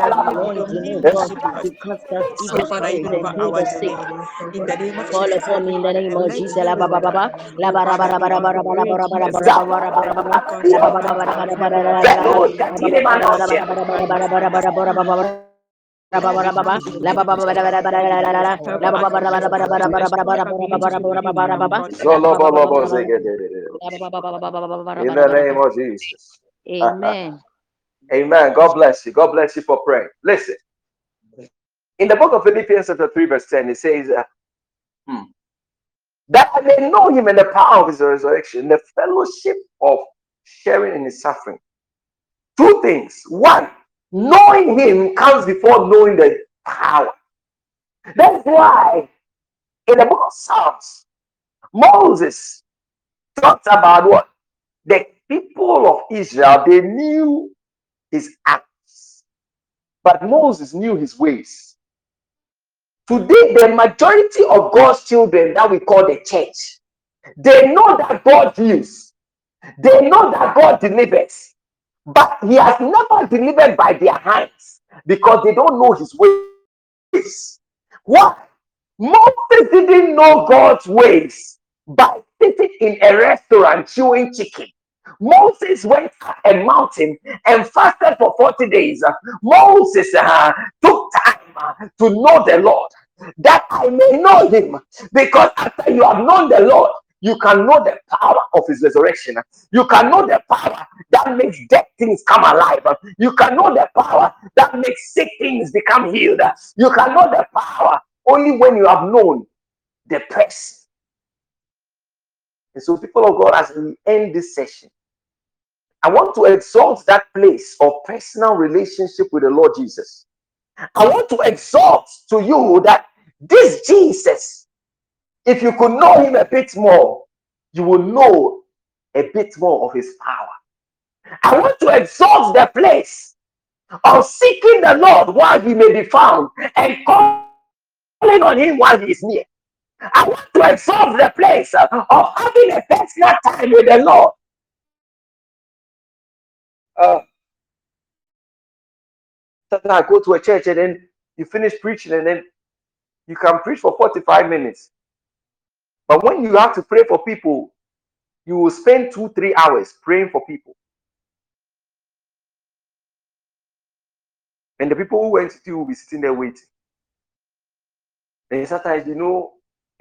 know God to empower us, God, with wisdom, Father, God, to progress even in everything that we do. Heavenly Father, may you remind us that he that, that above all is Christ, the one who cannot know, so Lord Jesus, God, that that is we not can of Call upon me the name Jesus. La. La La In the name of Jesus. Amen. Amen. God bless you. God bless you for praying. Listen, in the book of Philippians, chapter 3, verse 10, it says, uh, hmm, That I may know him and the power of his resurrection, the fellowship of sharing in his suffering. Two things. One, knowing him comes before knowing the power. That's why in the book of Psalms, Moses talked about what? The people of Israel, they knew his acts, but Moses knew his ways. Today, the majority of God's children that we call the church, they know that God heals, they know that God delivers, but He has never delivered by their hands because they don't know His ways. Why? Moses didn't know God's ways by sitting in a restaurant chewing chicken. Moses went a mountain and fasted for 40 days. Moses uh, took time uh, to know the Lord that I may know him. Because after you have known the Lord, you can know the power of his resurrection. You can know the power that makes dead things come alive. You can know the power that makes sick things become healed. You can know the power only when you have known the person. And so, people of God, as we end this session, I want to exalt that place of personal relationship with the Lord Jesus. I want to exalt to you that this Jesus, if you could know him a bit more, you will know a bit more of his power. I want to exalt the place of seeking the Lord while he may be found and calling on him while he is near. I want to exalt the place of having a personal time with the Lord. Uh, sometimes I go to a church and then you finish preaching and then you can preach for 45 minutes. But when you have to pray for people, you will spend two, three hours praying for people. And the people who went to you will be sitting there waiting. And sometimes, you know,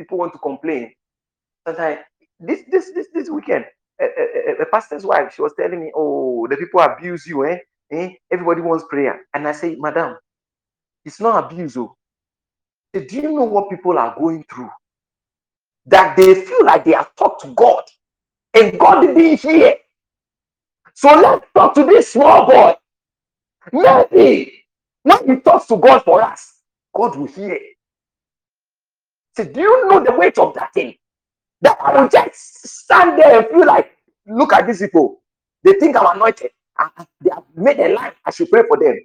people want to complain. Sometimes, this this this this weekend, a, a, a, pastor's wife, she was telling me, "Oh, the people abuse you, eh? eh? Everybody wants prayer." And I say, "Madam, it's not abuse. Oh. Do you know what people are going through? That they feel like they have talked to God, and God didn't hear. So let's talk to this small boy. Maybe when he talks to God for us, God will hear. Do you know the weight of that thing? That I will just stand there and feel like, look at these people. They think I'm anointed. They have made a line. I should pray for them.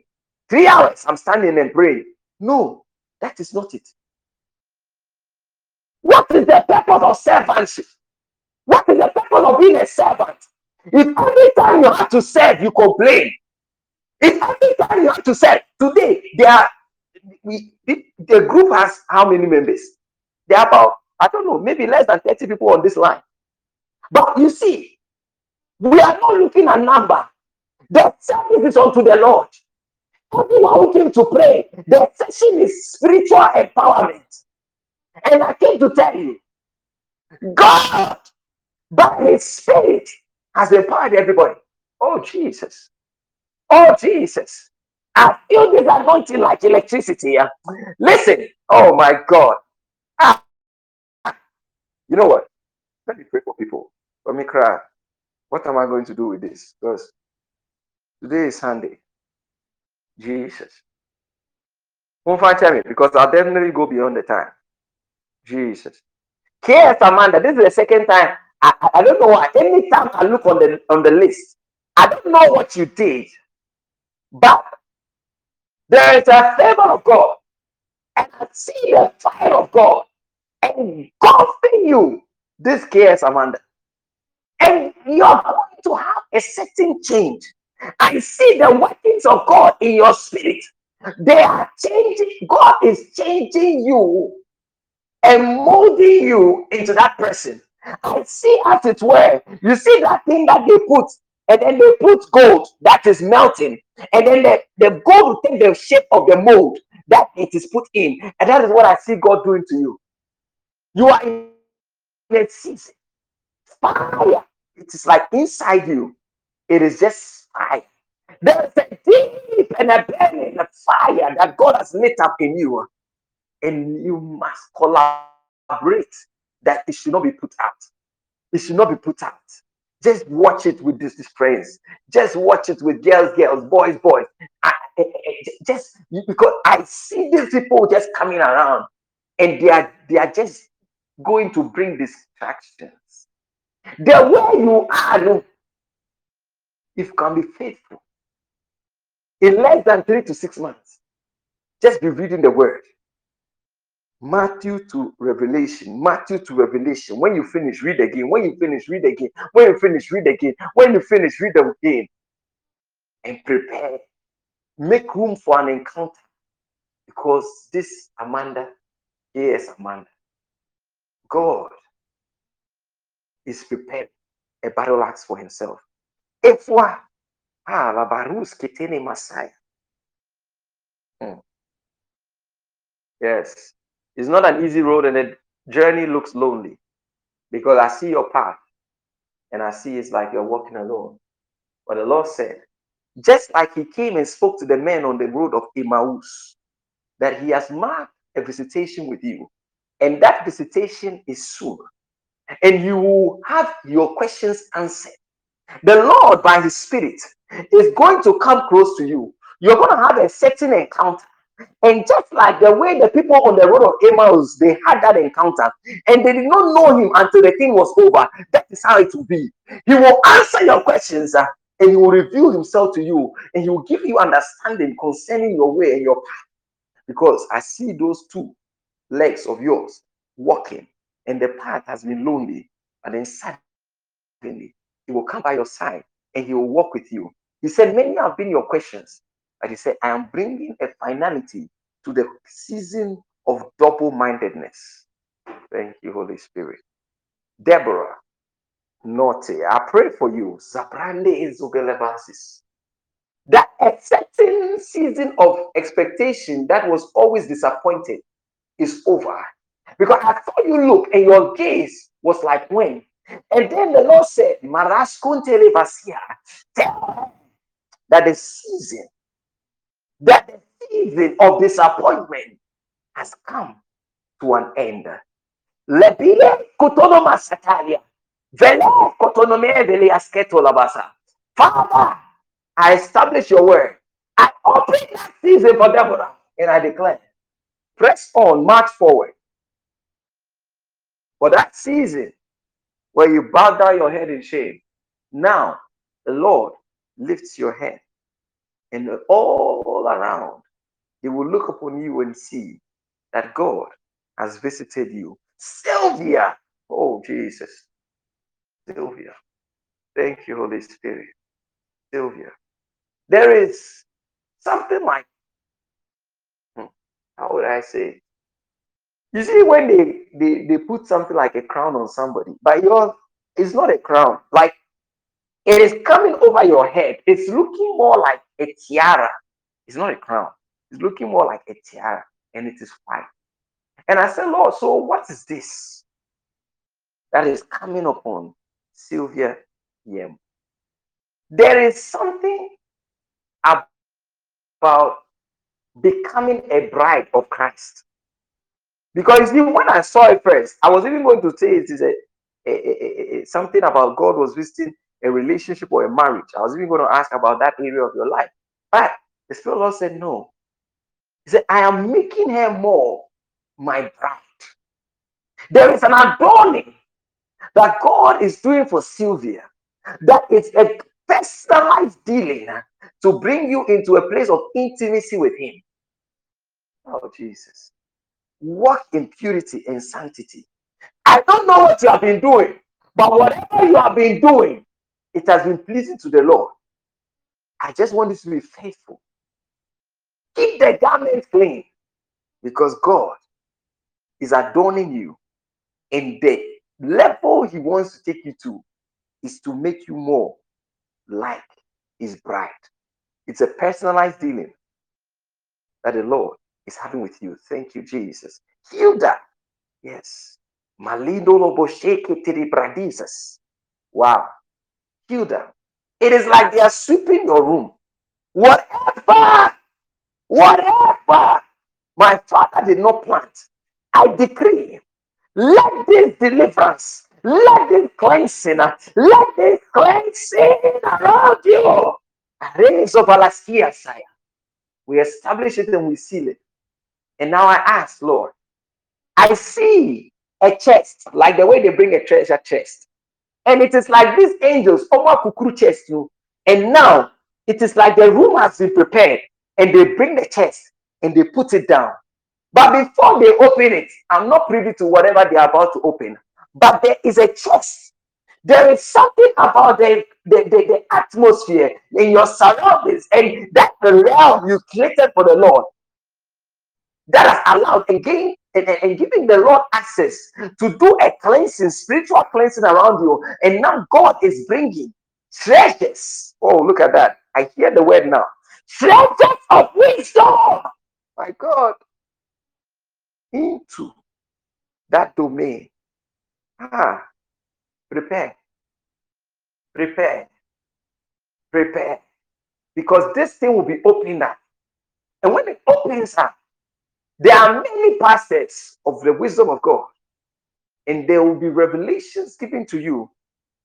Three hours, I'm standing and praying. No, that is not it. What is the purpose of servantship? What is the purpose of being a servant? If every time you have to serve, you complain. If every time you have to serve, today there are we the group has how many members? There are about I don't know, maybe less than 30 people on this line. But you see, we are not looking at number. The service is unto the Lord. Everyone who came to pray, the session is spiritual empowerment. And I came to tell you, God, by His Spirit, has empowered everybody. Oh, Jesus. Oh, Jesus. I feel this anointing like electricity. Yeah? Listen. Oh, my God. Ah. You know what? Let me pray for people. Let me cry. What am I going to do with this? Because today is Sunday. Jesus. Won't find me because I'll definitely go beyond the time. Jesus. Yes, Amanda, this is the second time. I, I, I don't know why. Anytime I look on the on the list, I don't know what you did, but there is a favor of God, and I see the fire of God engulfing you. This case, Amanda, and you're going to have a certain change. I see the workings of God in your spirit. They are changing. God is changing you and molding you into that person. I see as it were. You see that thing that they put, and then they put gold that is melting, and then the, the gold will take the shape of the mold that it is put in. And that is what I see God doing to you. You are in a season. Fire. It is like inside you. It is just fire. There's a deep and a burning fire that God has lit up in you. And you must collaborate that it should not be put out. It should not be put out. Just watch it with this, friends. Just watch it with girls, girls, boys, boys. I, Eh, eh, eh, just because I see these people just coming around and they are they are just going to bring distractions. The way you are, if you can be faithful, in less than three to six months, just be reading the word. Matthew to Revelation, Matthew to Revelation. When you finish, read again. When you finish, read again. When you finish, read again. When you finish, read again. And prepare. Make room for an encounter. Because this Amanda, yes, Amanda, God is prepared a battle axe for himself. Efwa, ah, la barus ketene Messiah. Hmm. Yes, it's not an easy road, and the journey looks lonely because I see your path and I see it's like you're walking alone. But the Lord said, just like He came and spoke to the men on the road of Emmaus, that He has marked a visitation with you, and that visitation is soon, and you will have your questions answered. The Lord, by His Spirit, is going to come close to you. You're going to have a certain encounter and just like the way the people on the road of Emmaus, they had that encounter and they did not know him until the thing was over. That is how it will be. He will answer your questions uh, and he will reveal himself to you and he will give you understanding concerning your way and your path. Because I see those two legs of yours walking and the path has been lonely, and then suddenly he will come by your side and he will walk with you. He said, Many have been your questions, but he said, I am bringing a finality to the season of double mindedness. Thank you, Holy Spirit. Deborah, Naughty, I pray for you. Zabrande Zogelevasis. That a certain season of expectation that was always disappointed is over. Because I saw you look and your gaze was like when. And then the Lord said, Maraskun televasia. That the season that the season of disappointment has come to an end. Lebile kotonoma satalia. Labasa. Father, I establish your word. I open that season for Deborah and I declare, press on, march forward. For that season where you bow down your head in shame, now the Lord lifts your head and all around, he will look upon you and see that God has visited you. Sylvia, oh Jesus, Sylvia, thank you, Holy Spirit. Sylvia, there is something like, hmm, how would I say? You see, when they, they they put something like a crown on somebody, but yours is not a crown. Like it is coming over your head. It's looking more like a tiara. It's not a crown. It's looking more like a tiara, and it is white. And I said, Lord, so what is this that is coming upon Sylvia Yem? There is something about becoming a bride of Christ. Because when I saw it first, I was even going to say it is a, a, a, a something about God was visiting a relationship or a marriage. I was even going to ask about that area of your life. But the Spirit Lord said, No. He said, I am making her more my bride. There is an adorning that God is doing for Sylvia, that it's a personalized dealing to bring you into a place of intimacy with Him. Oh, Jesus. Walk in purity and sanctity. I don't know what you have been doing, but whatever you have been doing, it has been pleasing to the Lord. I just want you to be faithful Keep the garment clean because God is adorning you. in the level He wants to take you to is to make you more like His bride. It's a personalized dealing that the Lord is having with you. Thank you, Jesus. Hilda. Yes. Malido lobosheke bradisas. Wow. Hilda. It is like they are sweeping your room. Whatever, whatever my father did not plant, I decree, let this deliverance, let this cleansing, let this cleansing around you. Raise of Alaskia, sire. We establish it and we seal it. And now I ask, Lord, I see a chest, like the way they bring a treasure chest. And it is like these angels, Oma Kukuru chest, you. And now it is like the room has been prepared, and they bring the chest and they put it down. But before they open it, I'm not privy to whatever they are about to open. But there is a chest. There is something about the, the, the, the atmosphere in your surroundings, and that the realm you created for the Lord that has allowed again and, and, and, giving the Lord access to do a cleansing, spiritual cleansing around you. And now God is bringing treasures. Oh, look at that. I hear the word now. Treasures of wisdom. My God. Into that domain. Ah, prepare. Prepare. Prepare. Because this thing will be opening up. And when it opens up, there are many facets of the wisdom of God, and there will be revelations given to you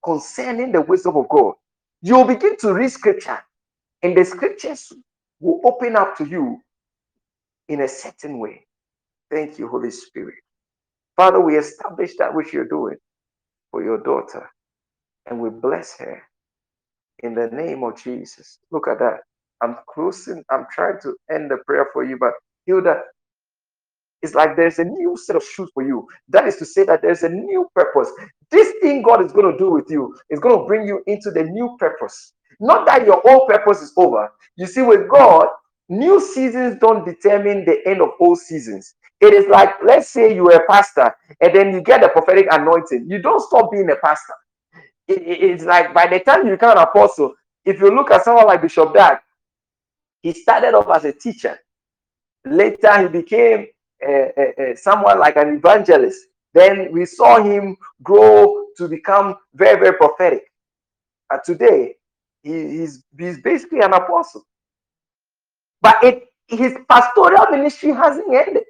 concerning the wisdom of God. You'll begin to read scripture, and the scriptures will open up to you in a certain way. Thank you, Holy Spirit. Father, we establish that which you're doing for your daughter, and we bless her in the name of Jesus. Look at that. I'm closing, I'm trying to end the prayer for you, but Hilda, it's like there's a new set of shoes for you. That is to say that there's a new purpose. This thing God is going to do with you is going to bring you into the new purpose. Not that your old purpose is over. You see, with God, new seasons don't determine the end of old seasons. It is like, let's say you are a pastor and then you get a prophetic anointing. You don't stop being a pastor. It, it, it's like by the time you become an apostle, if you look at someone like Bishop Dag, he started off as a teacher. Later, he became uh, someone like an evangelist. Then we saw him grow to become very, very prophetic. And today, he, he's, he's basically an apostle. But it, his pastoral ministry hasn't ended.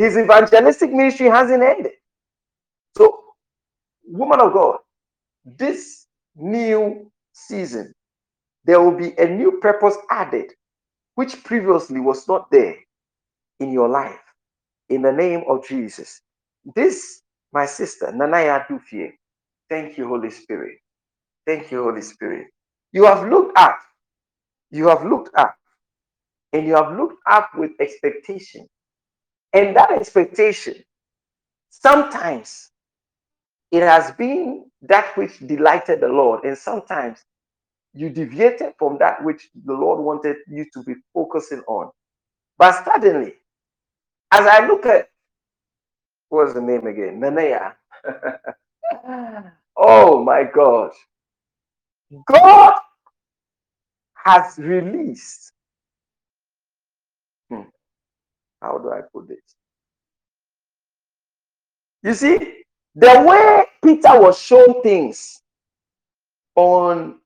His evangelistic ministry hasn't ended. So, woman of God, this new season, there will be a new purpose added, which previously was not there in your life in the name of Jesus. This, my sister, Nanaya Dufie, thank you, Holy Spirit. Thank you, Holy Spirit. You have looked up. You have looked up. And you have looked up with expectation. And that expectation, sometimes it has been that which delighted the Lord. And sometimes you deviated from that which the Lord wanted you to be focusing on. But suddenly, as I look at what's the name again? Nanea. oh my God. God has released. Hmm. How do I put this? You see, the way Peter was shown things on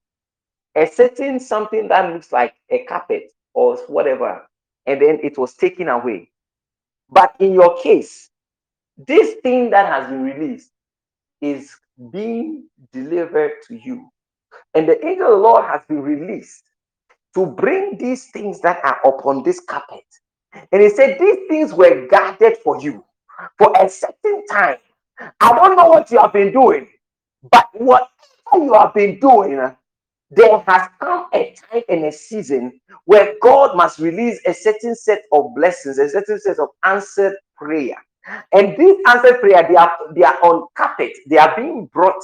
a certain something that looks like a carpet or whatever, and then it was taken away. But in your case, this thing that has been released is being delivered to you. And the angel of the Lord has been released to bring these things that are upon this carpet. And he said, These things were guarded for you for a certain time. I don't know what you have been doing, but whatever you have been doing, there has come a time and a season where God must release a certain set of blessings, a certain set of answered prayer. And this answered prayer, they are they are on carpet, they are being brought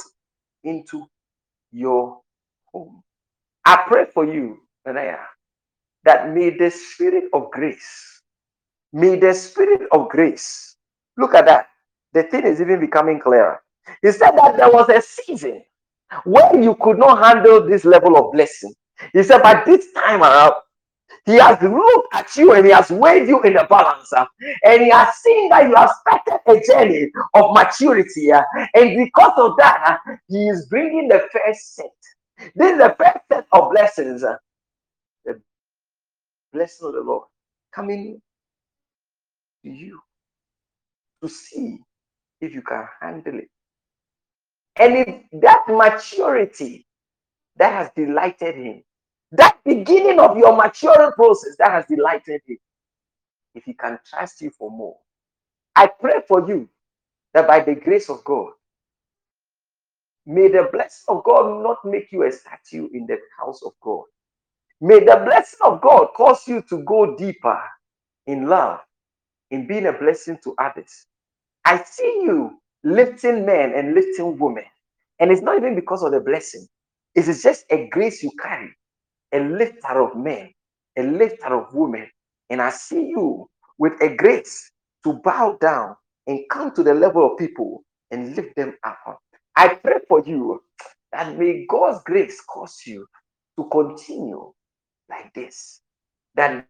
into your home. I pray for you, Benaya, that may the spirit of grace, may the spirit of grace, look at that. The thing is even becoming clearer. He said that there was a season when you could not handle this level of blessing. He said, but this time around, he has looked at you and he has weighed you in the balance. uh, and he has seen that you have started a journey of maturity. uh, and because of that, uh, he is bringing the first set. This is the first set of blessings. the blessing of the Lord coming you to see if you can handle it. And if that maturity that has delighted him, that beginning of your maturing process that has delighted him, if he can trust you for more, I pray for you that by the grace of God, may the blessing of God not make you a statue in the house of God. May the blessing of God cause you to go deeper in love, in being a blessing to others. I see you lifting men and lifting women. And it's not even because of the blessing, it is just a grace you carry, a lifter of men, a lifter of women. And I see you with a grace to bow down and come to the level of people and lift them up. I pray for you that may God's grace cause you to continue like this, that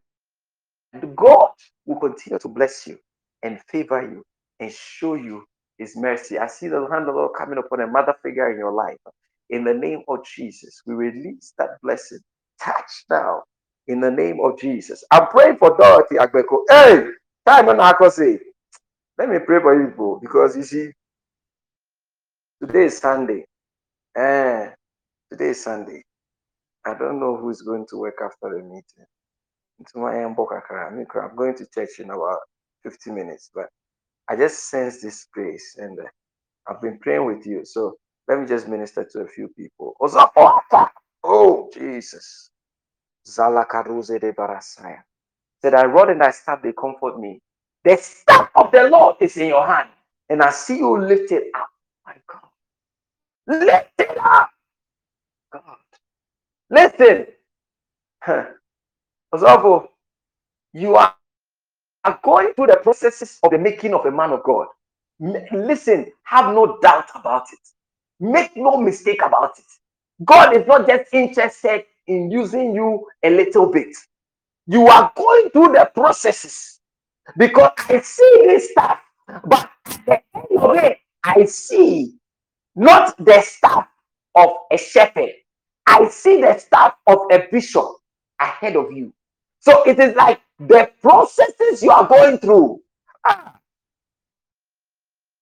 God will continue to bless you and favor you and show you his mercy. I see the hand of the Lord coming upon a mother figure in your life. In the name of Jesus, we release that blessing. Touch now in the name of Jesus. I'm praying for Dorothy Agbeko. Hey, time on Akose. Let me pray for you, bro, because you see, today is Sunday. Eh, today is Sunday. I don't know who's going to work after the meeting. Into my inbox, I'm going to church in about 50 minutes, but I just sense this grace and uh, I've been praying with you. So let me just minister to a few people. Oh, Jesus. Zalakaruze de Barasaya. Said, I rod and I staff, they comfort me. The staff of the Lord is in your hand, and I see you lift it up. My God. Lift it up. God. Listen. Ozapo, you are are going through the processes of the making of a man of God. Listen, have no doubt about it. Make no mistake about it. God is not just interested in using you a little bit. You are going through the processes because I see this stuff, but at the end of it, I see not the staff of a shepherd. I see the staff of a bishop ahead of you. So it is like the processes you are going through. ah,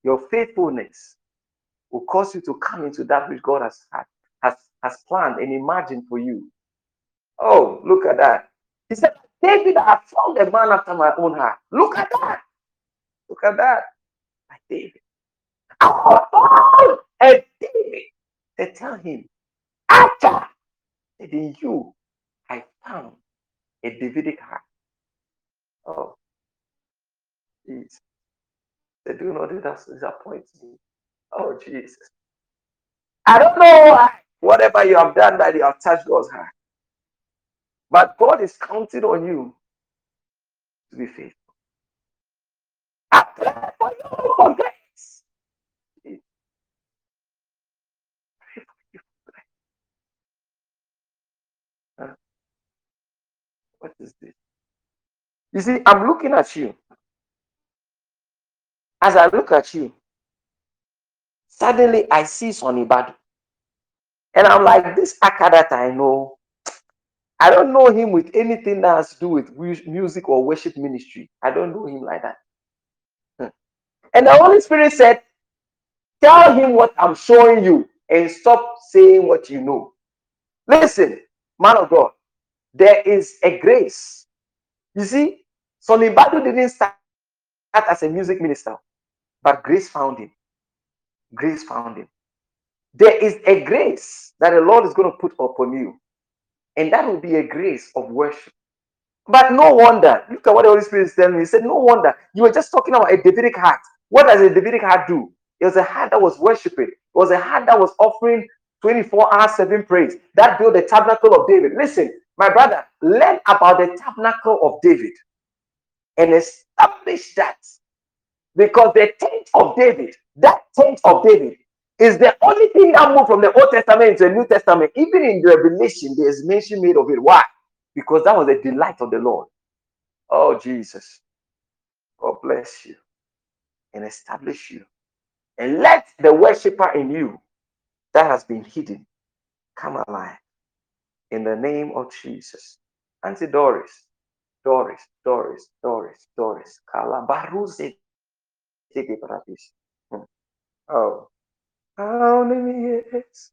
your faithfulness will cause you to come into that which God has had, has has planned and imagined for you. Oh, look at that. He said, David, I found a man after my own heart. Look at that. Look at that. My David. I found a David. They tell him, after in you, I found a Davidic heart. Oh, Jesus. They do not disappoint me. Oh, Jesus. I don't know why. Whatever you have done that you have touched God's heart. But God is counting on you to be faithful. I pray for you for grace. Pray for you for grace. Huh? What is this? You see, I'm looking at you. As I look at you, suddenly I see Sonny Badu. And I'm like, this Aka that I know, I don't know him with anything that has to do with music or worship ministry. I don't know him like that. Hmm. And the Holy Spirit said, Tell him what I'm showing you and stop saying what you know. Listen, man of God, there is a grace. You see, Sonny Badu didn't start as a music minister, but grace found him. Grace found him. There is a grace that the Lord is going to put upon you, and that will be a grace of worship. But no wonder, look at what the Holy Spirit is telling me. He said, No wonder. You were just talking about a Davidic heart. What does a Davidic heart do? It was a heart that was worshiping, it was a heart that was offering 24 hours, 7 praise. That built the tabernacle of David. Listen, my brother, learn about the tabernacle of David and establish that. Because the tent of David, that tent of David, is the only thing that moved from the Old Testament to the New Testament. Even in Revelation, there is mention made of it. Why? Because that was the delight of the Lord. Oh, Jesus. God bless you and establish you. And let the worshiper in you that has been hidden come alive. In the name of Jesus. Auntie Doris, Doris, Doris, Doris, Doris. Kalabaruze. Hmm. Oh, how many years?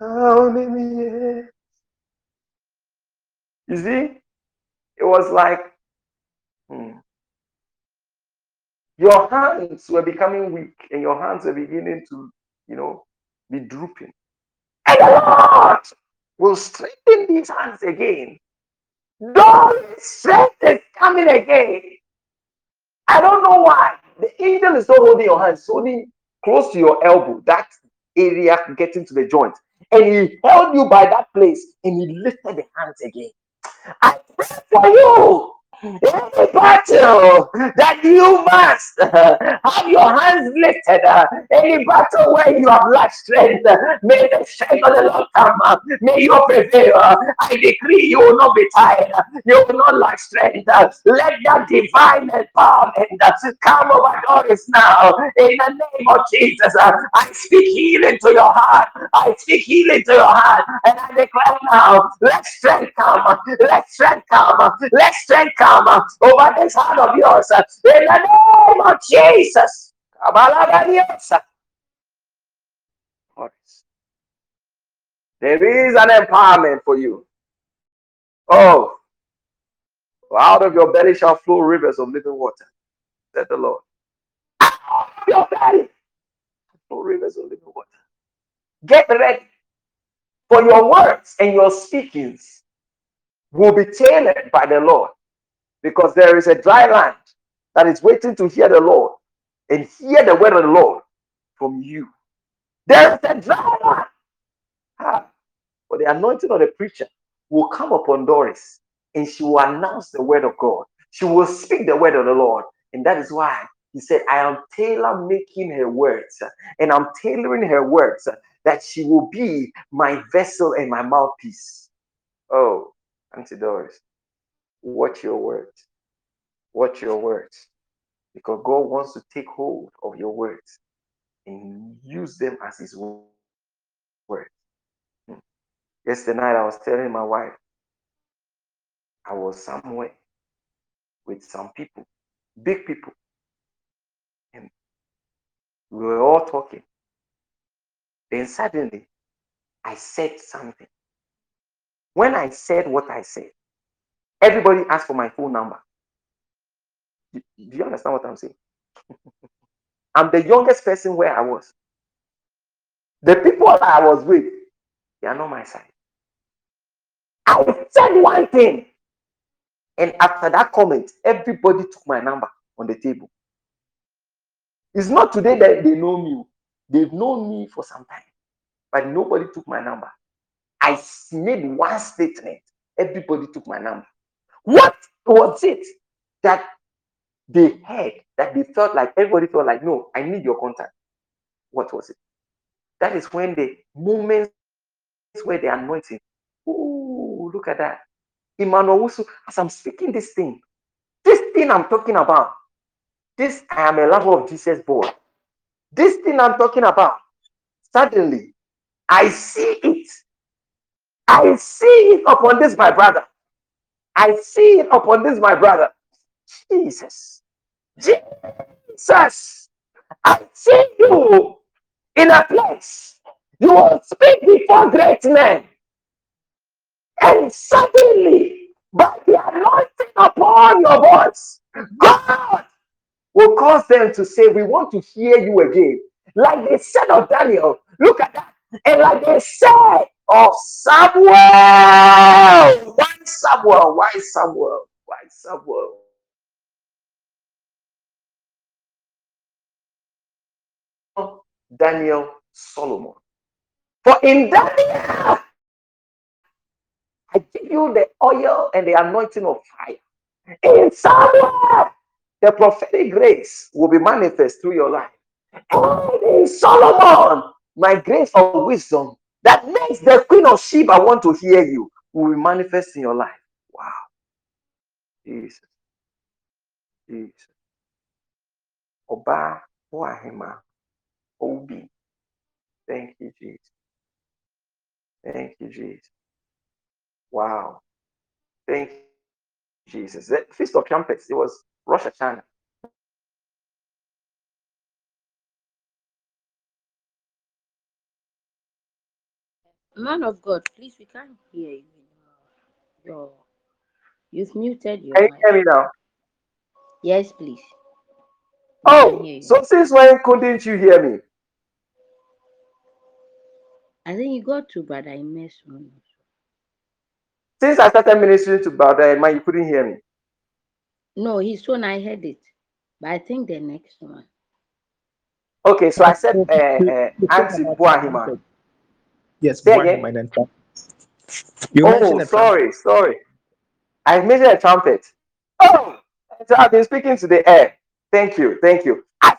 How many years? You see, it was like hmm, your hands were becoming weak and your hands were beginning to, you know, be drooping. And the Lord will strengthen these hands again. God's strength is coming again. I don't know why. The angel is not holding your hands, holding close to your elbow, that area getting to the joint. And he held you by that place and he lifted the hands again. I pray for you any battle that you must have your hands lifted, any battle where you have lost strength, may the strength of the Lord come, may you prevail. I decree you will not be tired, you will not lack strength. Let that divine empowerment come over Doris now. In the name of Jesus. I speak healing to your heart, I speak healing to your heart, and I declare now, let strength come, let strength come, let strength come come over this heart of yours uh, in the name of Jesus. There is an empowerment for you. Oh, out of your belly shall flow rivers of living water, said the Lord. Out of your belly flow rivers of living water. Get ready for your words and your speakings will be tailored by the Lord because there is a dry land that is waiting to hear the Lord and hear the word of the Lord from you. There is a dry land. Ah, but the anointing of the preacher will come upon Doris and she will announce the word of God. She will speak the word of the Lord. And that is why he said, I am tailor making her words and I'm tailoring her words that she will be my vessel and my mouthpiece. Oh, Auntie Doris, Watch your words. Watch your words. Because God wants to take hold of your words and use them as His word. Hmm. Yesterday night, I was telling my wife, I was somewhere with some people, big people, and we were all talking. Then suddenly, I said something. When I said what I said, Everybody asked for my phone number. Do, you understand what I'm saying? I'm the youngest person where I was. The people I was with, they are not my side. I said one thing. And after that comment, everybody took my number on the table. It's not today that they know me. They've known me for some time, but nobody took my number. I made one statement. Everybody took my number. What was it that they had that they felt like everybody felt like, no, I need your contact? What was it? That is when the moments where the anointing. Oh, look at that. Emmanuel Owusu, as I'm speaking this thing, this thing I'm talking about, this I am a lover of Jesus boy. This thing I'm talking about, suddenly I see it. I see it upon this, my brother. I see it upon this, my brother. Jesus. Jesus. I see you in a place. You will speak before great men. And suddenly, by the anointing upon your voice, God will cause them to say, We want to hear you again. Like they said of Daniel. Look at that. And like they said of Samuel. Samuel? Why Samuel? Why Samuel? Daniel Solomon. For in Daniel I give you the oil and the anointing of fire. In somewhere, the prophetic grace will be manifest through your life. And in Solomon, my grace of wisdom that makes the queen of Sheba want to hear you will manifest in your life. Wow. Jesus. Jesus. Oba Wahima. Obi. Thank you, Jesus. Thank you, Jesus. Wow. Thank you, Jesus. The Feast of Trumpets, it was Rosh Hashanah. Man of God, please, we can't hear you. Your, you've muted your Can you mic. hear me now? Yes, please. We can Oh, you. so since when couldn't you hear me? I think you got to Brother Imes one. Since I started ministering to Brother man, you couldn't hear me. No, his one I heard it, but I think the next one. Okay, so I said uh, you- uh, you talked Auntie about Buahima. Yes, Say Buahima again? and then trumpet. You Oh, sorry, sorry. I mentioned a trumpet. Oh, so I've been speaking to the air. Thank you, thank you. I-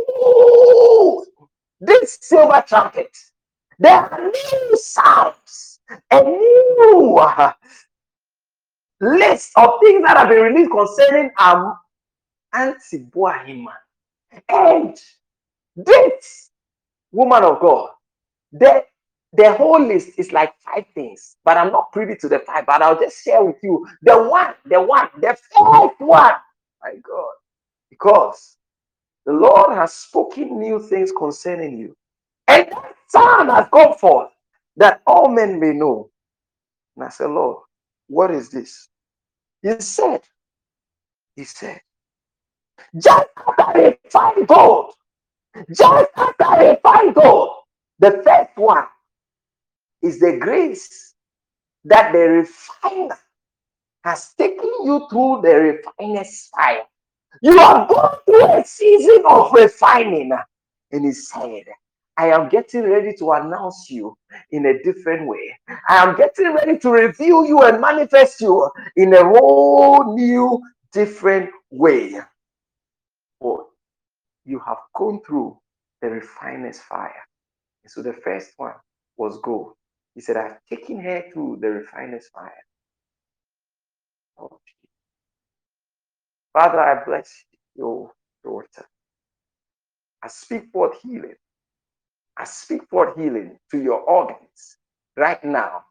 Ooh, this silver trumpet. There are new sounds, a new uh, list of things that have been released concerning um Auntie Buahima. And this woman of God, the, the whole list is like five things, but I'm not privy to the five, but I'll just share with you the one, the one, the fourth one. My God. Because the Lord has spoken new things concerning you. And that sound has come forth that all men may know. And I said, Lord, what is this? He said, He said, just after they find gold, just after they find gold, the first one is the grace that the refiner has taken you through the refiner's fire. You are going through a season of refining. And he said, I am getting ready to announce you in a different way. I am getting ready to reveal you and manifest you in a whole new, different way. For you have gone through the refiner's fire. So the first one was gold. He said, I've taken her through the refiner's fire. Oh, Father, I bless your daughter. I speak forth healing. I speak forth healing to your organs right now.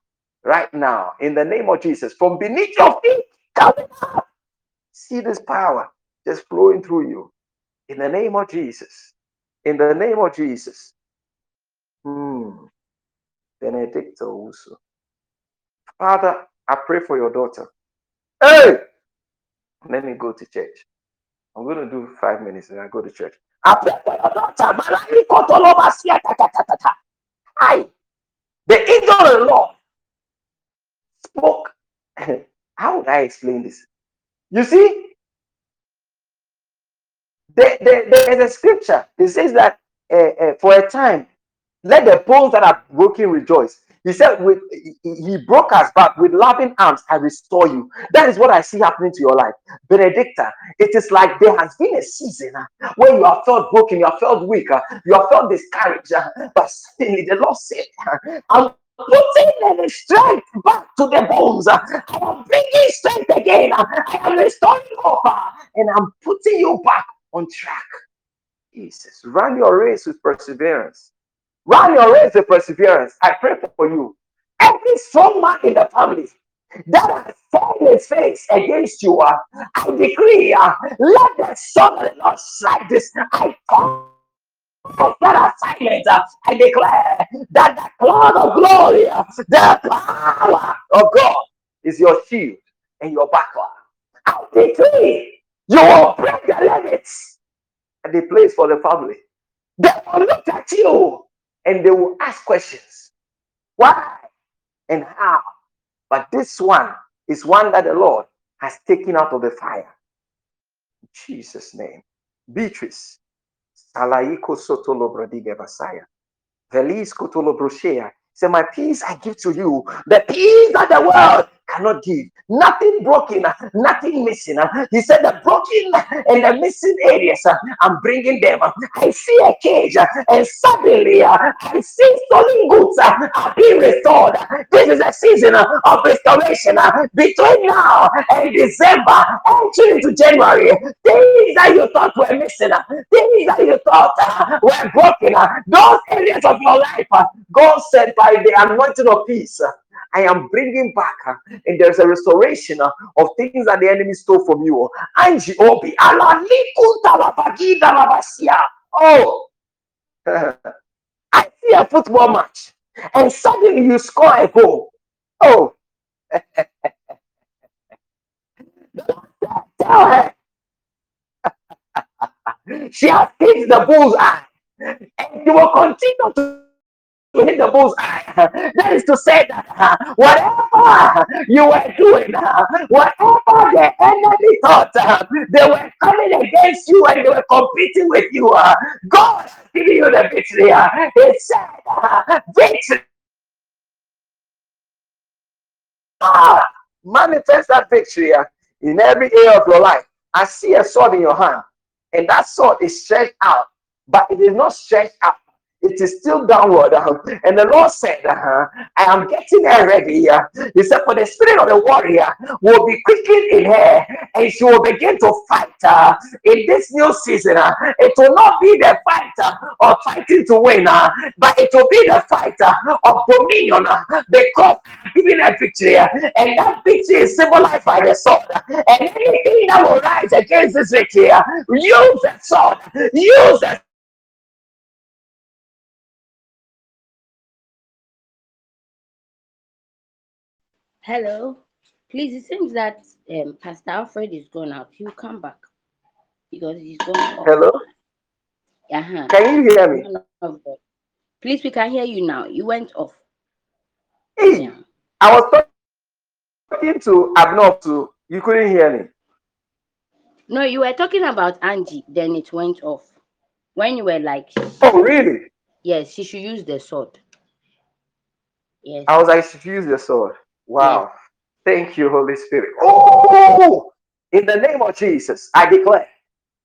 Right now, in the name of Jesus, from beneath your feet, coming up. See this power just flowing through you. In the name of Jesus. In the name of Jesus. Hmm. Benedicta also. Father, I pray for your daughter. Hey! Let me go to church. I'm going to do five minutes and I go to church. I pray for your daughter. I, the the Lord, spoke. How would I explain this? You see, there, there- there's a scripture. It says that uh, uh, for a time, let the bones that are broken rejoice. He said, with he, broke us, but with loving arms, I restore you. That is what I see happening to your life. Benedicta, it is like there has been a season uh, where you have felt broken, you have felt weak, uh, you have felt discouraged, uh, but suddenly the Lord said, I'm putting the strength back to the bones. I am bringing strength again. I am restoring uh, and I'm putting you back on track. Jesus, run your race with perseverance. Run your race with perseverance. I pray for you. Every strong man in the family that has turned his face against you, uh, I decree, uh, let the sun of the Lord strike this. I come call that assignment. Uh, I declare that the cloud of glory, uh, the power of God is your shield and your buckler. I decree you will break the limits and the place for the family. They will look at you and they will ask questions. Why and how? But this one is one that the Lord has taken out of the fire. In Jesus' name. Beatrice. Salaiko sotolo bradiga. Velis kotolo broshea. Say, My peace I give to you. The peace that the world cannot give. Nothing broken, nothing missing. He said, The broken and the missing areas, I'm bringing them. I see a cage, and suddenly I see stolen goods are being restored. This is a season of restoration between now and December, entering into January. Things that you thought were missing, things that you thought were broken, those areas of your life, God said, by the anointing of peace. I am bringing back, uh, and there's a restoration uh, of things that the enemy stole from you. Oh, I see a football match, and suddenly you score a goal. Oh, tell her she has hit the bull's eye, and you will continue to to hit the bull's eye. That is to say that uh, whatever you were doing, uh, whatever the enemy thought uh, they were coming against you and they were competing with you, God given you the victory. He said, victory. Ah, manifest that victory in every area of your life. I see a sword in your hand, and that sword is stretched out, but it is not stretched out. It is still downward. uh, and the Lord said, uh, I am getting her ready. uh. He said, For the spirit of the warrior will be quickened in her, and she will begin to fight in this new season. It will not be the fight uh, of fighting to win, but it will be the fight uh, of dominion because giving a victory, and that victory is symbolized by the sword. And anything that will rise against this victory, use the sword, use the Hello. Please, it seems that um, Pastor Alfred is gone out. He'll come back because he's gone off. Hello, Uh-huh. can you hear me? Man of God. Please, we can hear you now. You went off. Hey, Yeah. I was talking to Abner too. You couldn't hear me. No, you were talking about Angie, then it went off. When you were like, Oh, really? yes, she should use the sword. Yes. I was like, "Should use the sword. Wow. Thank you, Holy Spirit. Oh, in the name of Jesus, I declare,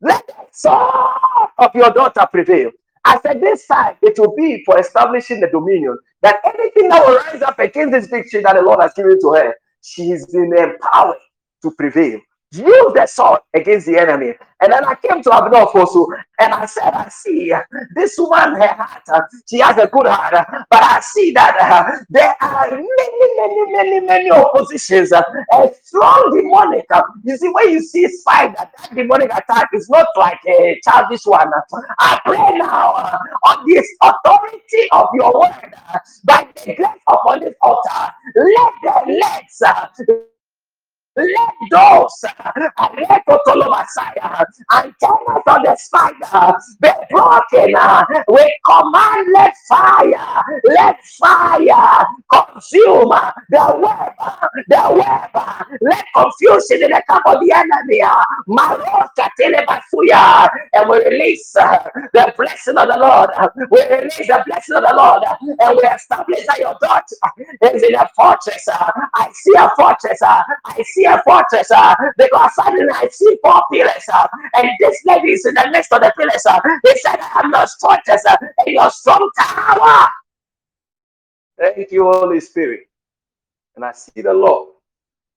let the sword of your daughter prevail. I said, this time it will be for establishing the dominion. That anything that will rise up against this victory that the Lord has given to her, she has been empowered to prevail. Use the sword against the enemy. And then I came to Abner also, and I said, I see this woman, her heart, she has a good heart, but I see that uh, there are many, many, many, many oppositions, uh, a strong demonic. uh, you see, when you see spider, that demonic attack is not like a childish one. I pray now uh, on this authority of your word, uh, by the grace upon this altar, let the legs uh, let those Messiah antennas on the spider uh, be broken. uh, We command let fire, let fire consume uh, the web, uh, the web. Uh, let confusion in the camp of the enemy. Uh, Maroka telebasuya, And we release the blessing of the Lord. We release the blessing of the Lord. And we establish that your daughter is in a fortress. I see a fortress. I see fortress. uh, Because suddenly I see four pillars. uh, And this lady is in the midst of the pillars. uh, He said, I am your fortress uh, and your strong tower. Thank you, Holy Spirit. And I see the Lord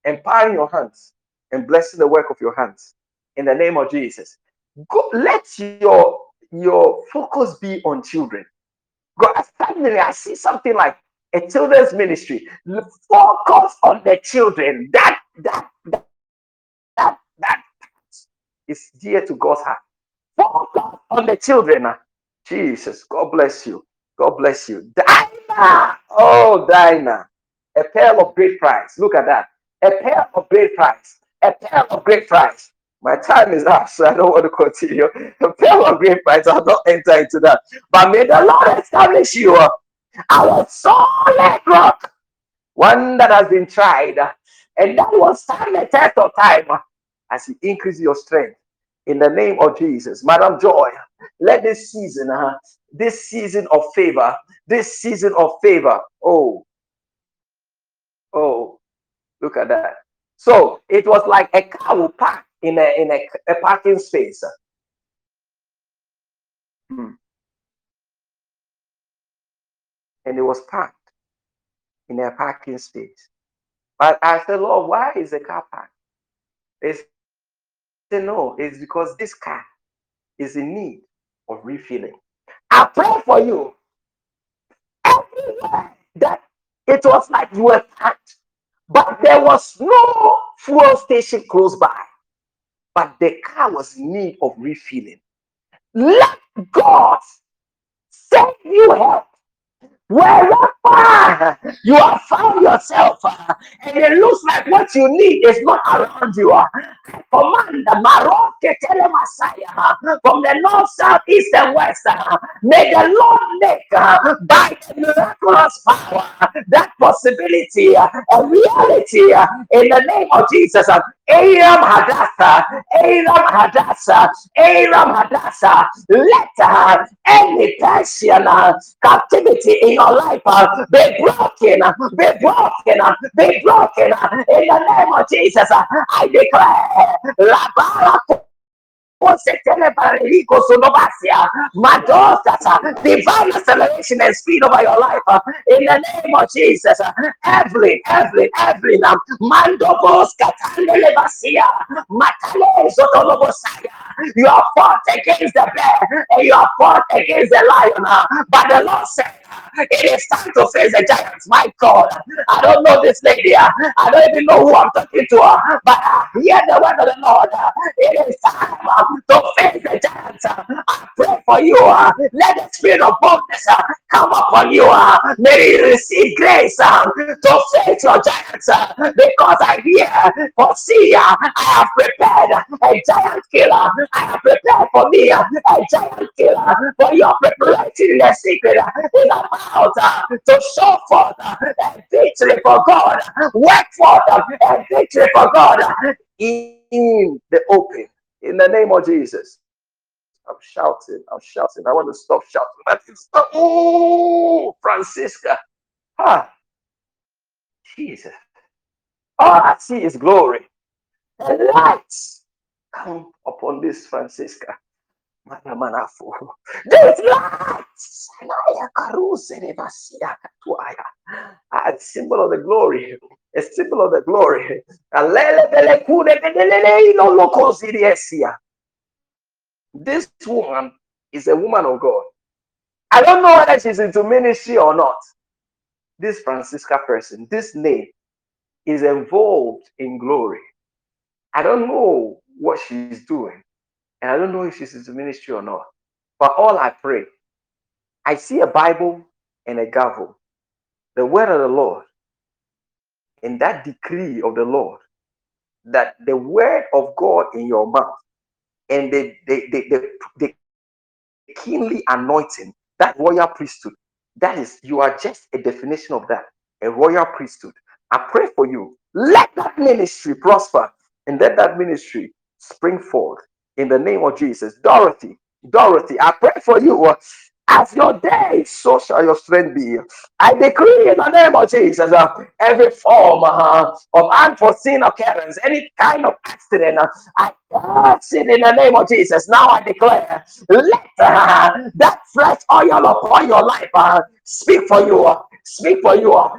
empowering your hands and blessing the work of your hands in the name of Jesus. Go, let your your focus be on children. God, suddenly I see something like a children's ministry. Focus on the children. That that that that, that is dear to God's heart. Focus on the children. Jesus, God bless you. God bless you. Dinah. Oh, Dinah. A pearl of great price. Look at that. A pearl of great price. A pearl of great price. My time is up, so I don't want to continue. A pearl of great price. I'll not enter into that. But may the Lord establish you our solid rock, one that has been tried, and that will stand the test of time uh, as He increases your strength. In the name of Jesus, Madam Joy, let this season, uh, this season of favor, this season of favor, oh, oh, look at that. So it was like a car will park in a in a, a parking space. Hmm. And it was parked in a parking space. But I said, Lord, why is the car parked? They said, no, it's because this car is in need of refilling. I pray for you. Everywhere that it was like you were packed, but there was no fuel station close by. But the car was in need of refilling. Let God send you help Wherever you have found yourself, uh, and it looks like what you need is not around you, uh, command the Maroke Messiah from the north, south, east, and west. uh, May the Lord make uh, by miraculous power that possibility uh, a reality uh, in the name of Jesus. Aram Hadassah, Aram Hadassah, Aram Hadassah, let uh, any Persian uh, captivity in your life uh, be broken, be broken, be broken in the name of Jesus. I declare, La Baraka divine acceleration and speed over your life uh, in the name of Jesus. Uh, Evelyn, Evelyn, Evelyn, um, Mando Bosca, Tandelebasia, Matale Zotolobosaya. You are fought against the bear and you are fought against the lion, uh, but the Lord said. It is time to face the giants. My God, I don't know this lady. uh, I don't even know who I'm talking to, uh, but I hear the word of the Lord. uh, It is time uh, to face the giants. uh, I pray for you. uh, Let the spirit of boldness uh, come upon you. Uh, may you receive grace uh, to face your giants uh, because I hear, for see, I have prepared a giant killer. I have prepared for me a giant killer. For your preparation in the secret is about to show forth a victory for God. Work forth a victory for God in the open. In the name of Jesus. I'm shouting. I'm shouting. I want to stop shouting. But it's not. Oh, Francisca. Ah, Jesus. All I see is glory. The lights come upon this Francisca. Katuaya. Ah, a symbol of the glory. A symbol of the glory. This woman is a woman of God. I don't know whether she's into ministry or not. This Francisca person, this name is involved in glory. I don't know what she's doing, and I don't know if she's into ministry or not. But all I pray, I see a Bible and a gavel, the word of the Lord, and that decree of the Lord that the word of God in your mouth and the the the, the, the keenly anointing, that royal priesthood, that is, you are just a definition of that, a royal priesthood. I pray for you. Let that ministry prosper and let that ministry spring forth in the name of Jesus. Dorothy, Dorothy, I pray for you. As your day, so shall your strength be. I decree in the name of Jesus, uh, every form uh, of unforeseen occurrence, any kind of accident, uh, I curse it in the name of Jesus. Now I declare, let uh, that fresh oil upon your life uh, speak for you. uh, Speak for you. uh,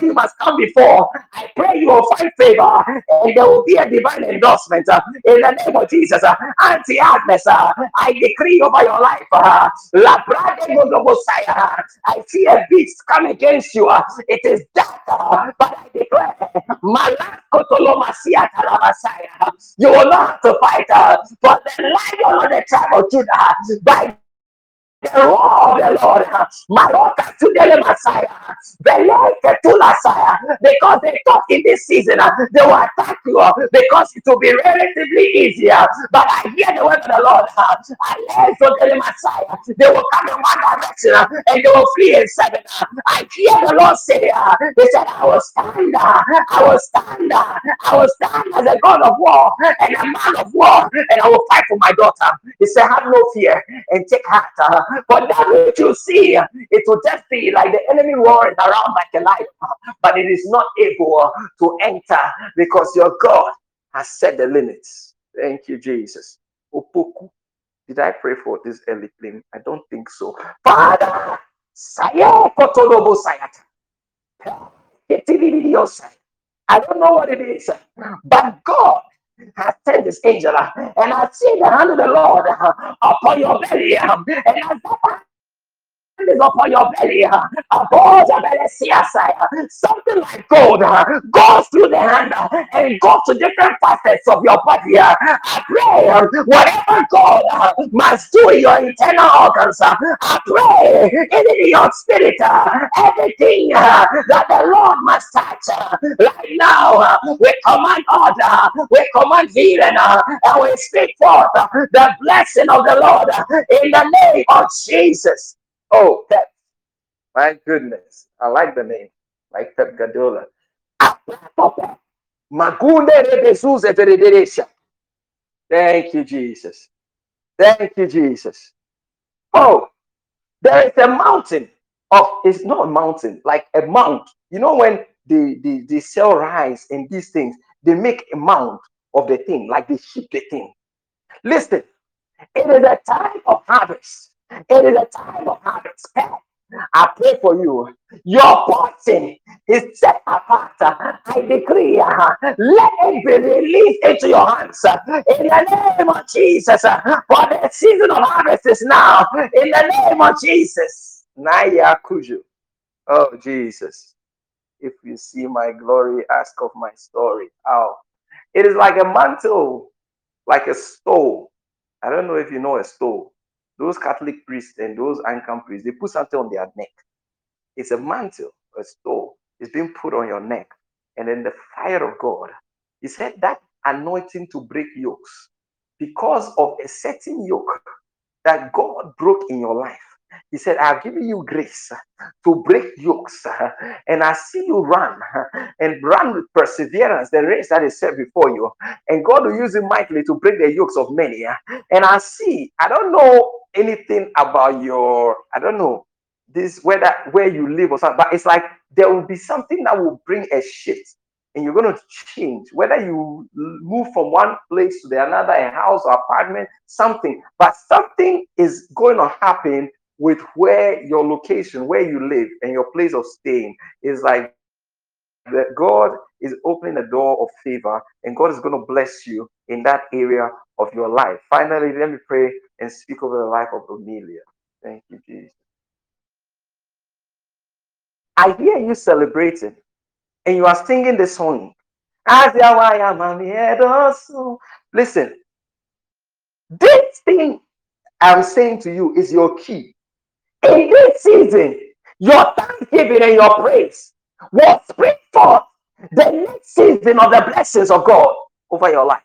You must come before, I pray you will find favor and there will be a divine endorsement uh, in the name of Jesus. Uh, Auntie Agnes, uh, I decree over your life. Uh, La Brade Godobosaya, I see a beast come against you. Uh, it is that, uh, but I declare, Talabasaya, you will not have to fight uh, for the lion of the tribe of Judah by the of the Lord. Maroka to the Messiah. Beleke to Messiah. Because they thought in this season uh, they will attack you uh, because it will be relatively easier. But I hear the word of the Lord. I hear the Messiah. They will come in one direction uh, and they will flee in seven. I hear the Lord say, He said, I will stand, I will stand, I will stand as a God of war and a man of war, and I will fight for my daughter. He said, Have no fear and take heart. For that which you see, it will just be like the enemy roaring around like a lion, but it is not able to enter because your God has set the limits. Thank you, Jesus. Opoku. Did I pray for this early plane? I don't think so. Father. I don't know what it is, but God has sent this angel, uh, and I see the hand of the Lord uh, upon your belly, um, and that is upon your belly, uh, uh, something like gold uh, goes through the hand uh, and goes to different facets of your body. Uh. I pray uh, whatever God must do in your internal organs, I pray in your spirit, everything that the Lord must touch right now. we command order, we command healing, and we speak forth the blessing of the Lord in the name of Jesus. Oh, Pep. My goodness. I like the name. Like Pep rebezuze veredesha. Thank you, Jesus. Thank you, Jesus. Oh, there is a mountain of it's not a mountain, like a mount. You know, when they, they, they sell rice and these things, they make a mount of the thing, like they ship the thing. Listen, it is a time of harvest. It is a time of harvest. I pray for you. Your portion is set apart. I decree, uh, let it be released into your hands in the name of Jesus. uh, For the season of harvest is now in the name of Jesus. Naya Kuju. Oh, Jesus. If you see my glory, ask of my story. Oh, it is like a mantle, like a stole. I don't know if you know a stole. Those Catholic priests and those Anglican priests, they put something on their neck. It's a mantle, a stole. It's being put on your neck. And then the fire of God. He said that anointing to break yokes because of a certain yoke that God broke in your life. He said, I've given you grace to break yokes, and I see you run and run with perseverance the race that is set before you. And God will use it mightily to break the yokes of many. And I see, I don't know anything about your, I don't know this whether where you live or something, but it's like there will be something that will bring a shift and you're going to change whether you move from one place to the another a house or apartment something but something is going to happen with where your location where you live and your place of staying is like that god is opening a door of favor and god is going to bless you in that area of your life finally let me pray and speak over the life of amelia thank you jesus i hear you celebrating and you are singing the song. The the. Listen, this thing I'm saying to you is your key. In this season, your thanksgiving and your praise will spring forth the next season of the blessings of God over your life.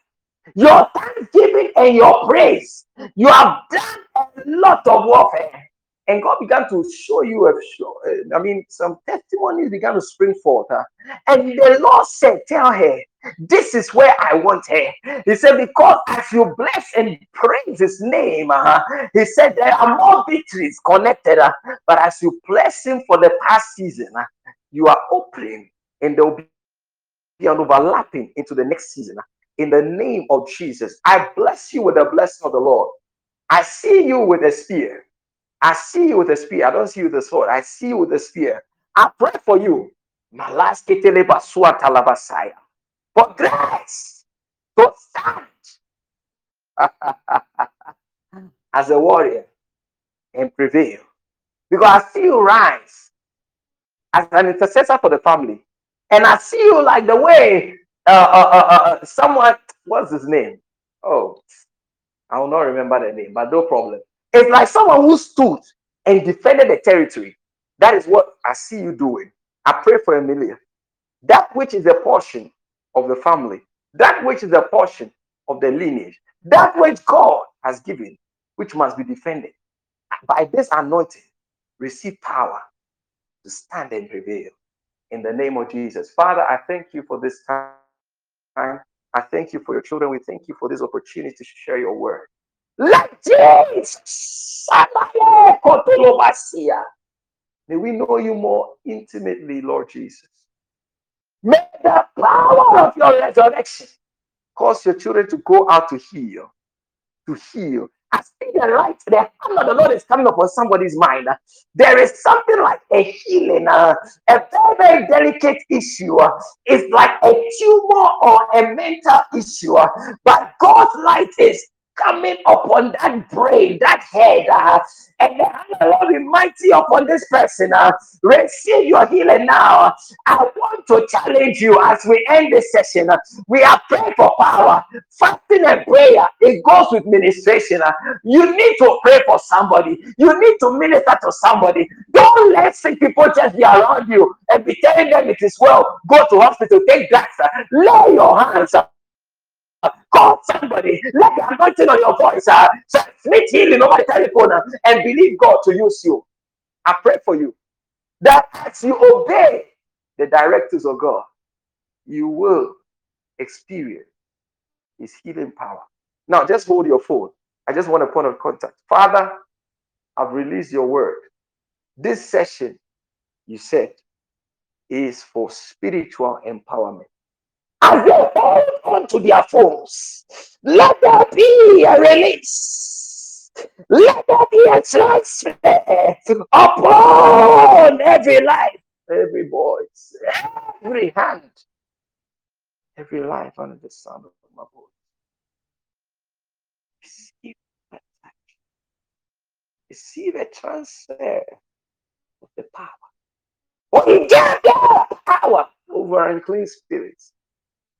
Your thanksgiving and your praise, you have done a lot of warfare. And God began to show you a show. I mean, some testimonies began to spring forth. huh? And the Lord said, Tell her, this is where I want her. He said, Because as you bless and praise his name, uh, he said, There are more victories connected. uh, but as you bless him for the past season, uh, you are opening and there will be an overlapping into the next season. uh, In the name of Jesus, I bless you with the blessing of the Lord. I see you with a spear. I see you with a spear. I don't see you with a sword. I see you with a spear. I pray for you. For grace to stand as a warrior and prevail. Because I see you rise as an intercessor for the family. And I see you like the way uh, uh, uh, uh, uh, someone, what's his name? Oh, I will not remember the name, but no problem. It's like someone who stood and defended the territory. That is what I see you doing. I pray for Emilia. That which is a portion of the family, that which is a portion of the lineage, that which God has given, which must be defended. By this anointing, receive power to stand and prevail. In the name of Jesus. Father, I thank you for this time. I thank you for your children. We thank you for this opportunity to share your word. May we know you more intimately, Lord Jesus. May the power of your resurrection cause your children to go out to heal, to heal. I see the light, the hand of the Lord is coming upon somebody's mind. There is something like a healing, uh, a very, very delicate issue. It's like a tumor or a mental issue, but God's light is coming upon that brain, that head, uh, and the hand of the Lord be mighty upon this person. Uh, receive your healing now. I want to challenge you as we end this session. Uh, we are praying for power, fasting and prayer. It goes with ministration. Uh, you need to pray for somebody. You need to minister to somebody. Don't let sick people just be around you and be telling them it is well. Go to hospital, take drugs. Uh, lay your hands. Uh, Call somebody. Let the anointing on your voice uh, transmit healing over the telephone uh, and believe God to use you. I pray for you that as you obey the directives of God, you will experience His healing power. Now, just hold your phone. I just want a point of contact. Father, I've released your word. This session, you said, is for spiritual empowerment as they hold on to their phones. Let there be a release. Let there be a transfer upon every life, every voice, every hand, every life under the sound of my voice. Receive a transfer of the power. We get the power over unclean spirits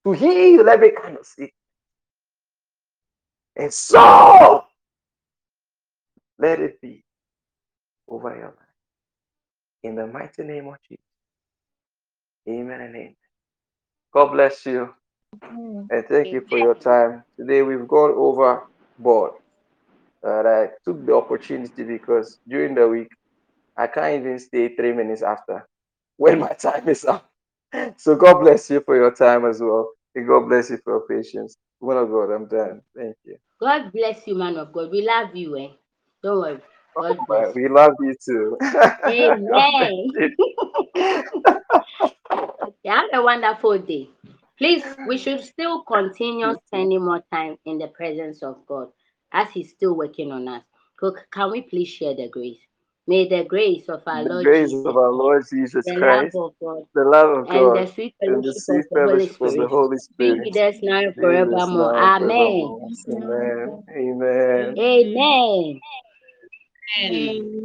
to heal every kind of sickness. And so, let it be over your life. In the mighty name of Jesus. Amen and amen. God bless you. And thank you for your time. Today we've gone overboard. And I took the opportunity because during the week, I can't even stay three minutes after when my time is up. So God bless you for your time as well. God bless you for your patience. Woman of God, I'm done. Thank you. God bless you, man of God. We love you, eh? Don't worry. God Bye. bless. We love you too. Amen. Okay, have a wonderful day. Please, we should still continue spending more time in the presence of God as He's still working on us. Co- Can we please share the grace? May the grace of our the Lord grace Jesus, of our Lord Jesus the Christ, love God, the love of and the God, sweet and the fellowship sweet of the Holy fellowship of the Spirit Holy be Spirit with us now and be with us forevermore. now and Amen. forevermore. Amen. Amen. Amen. Amen.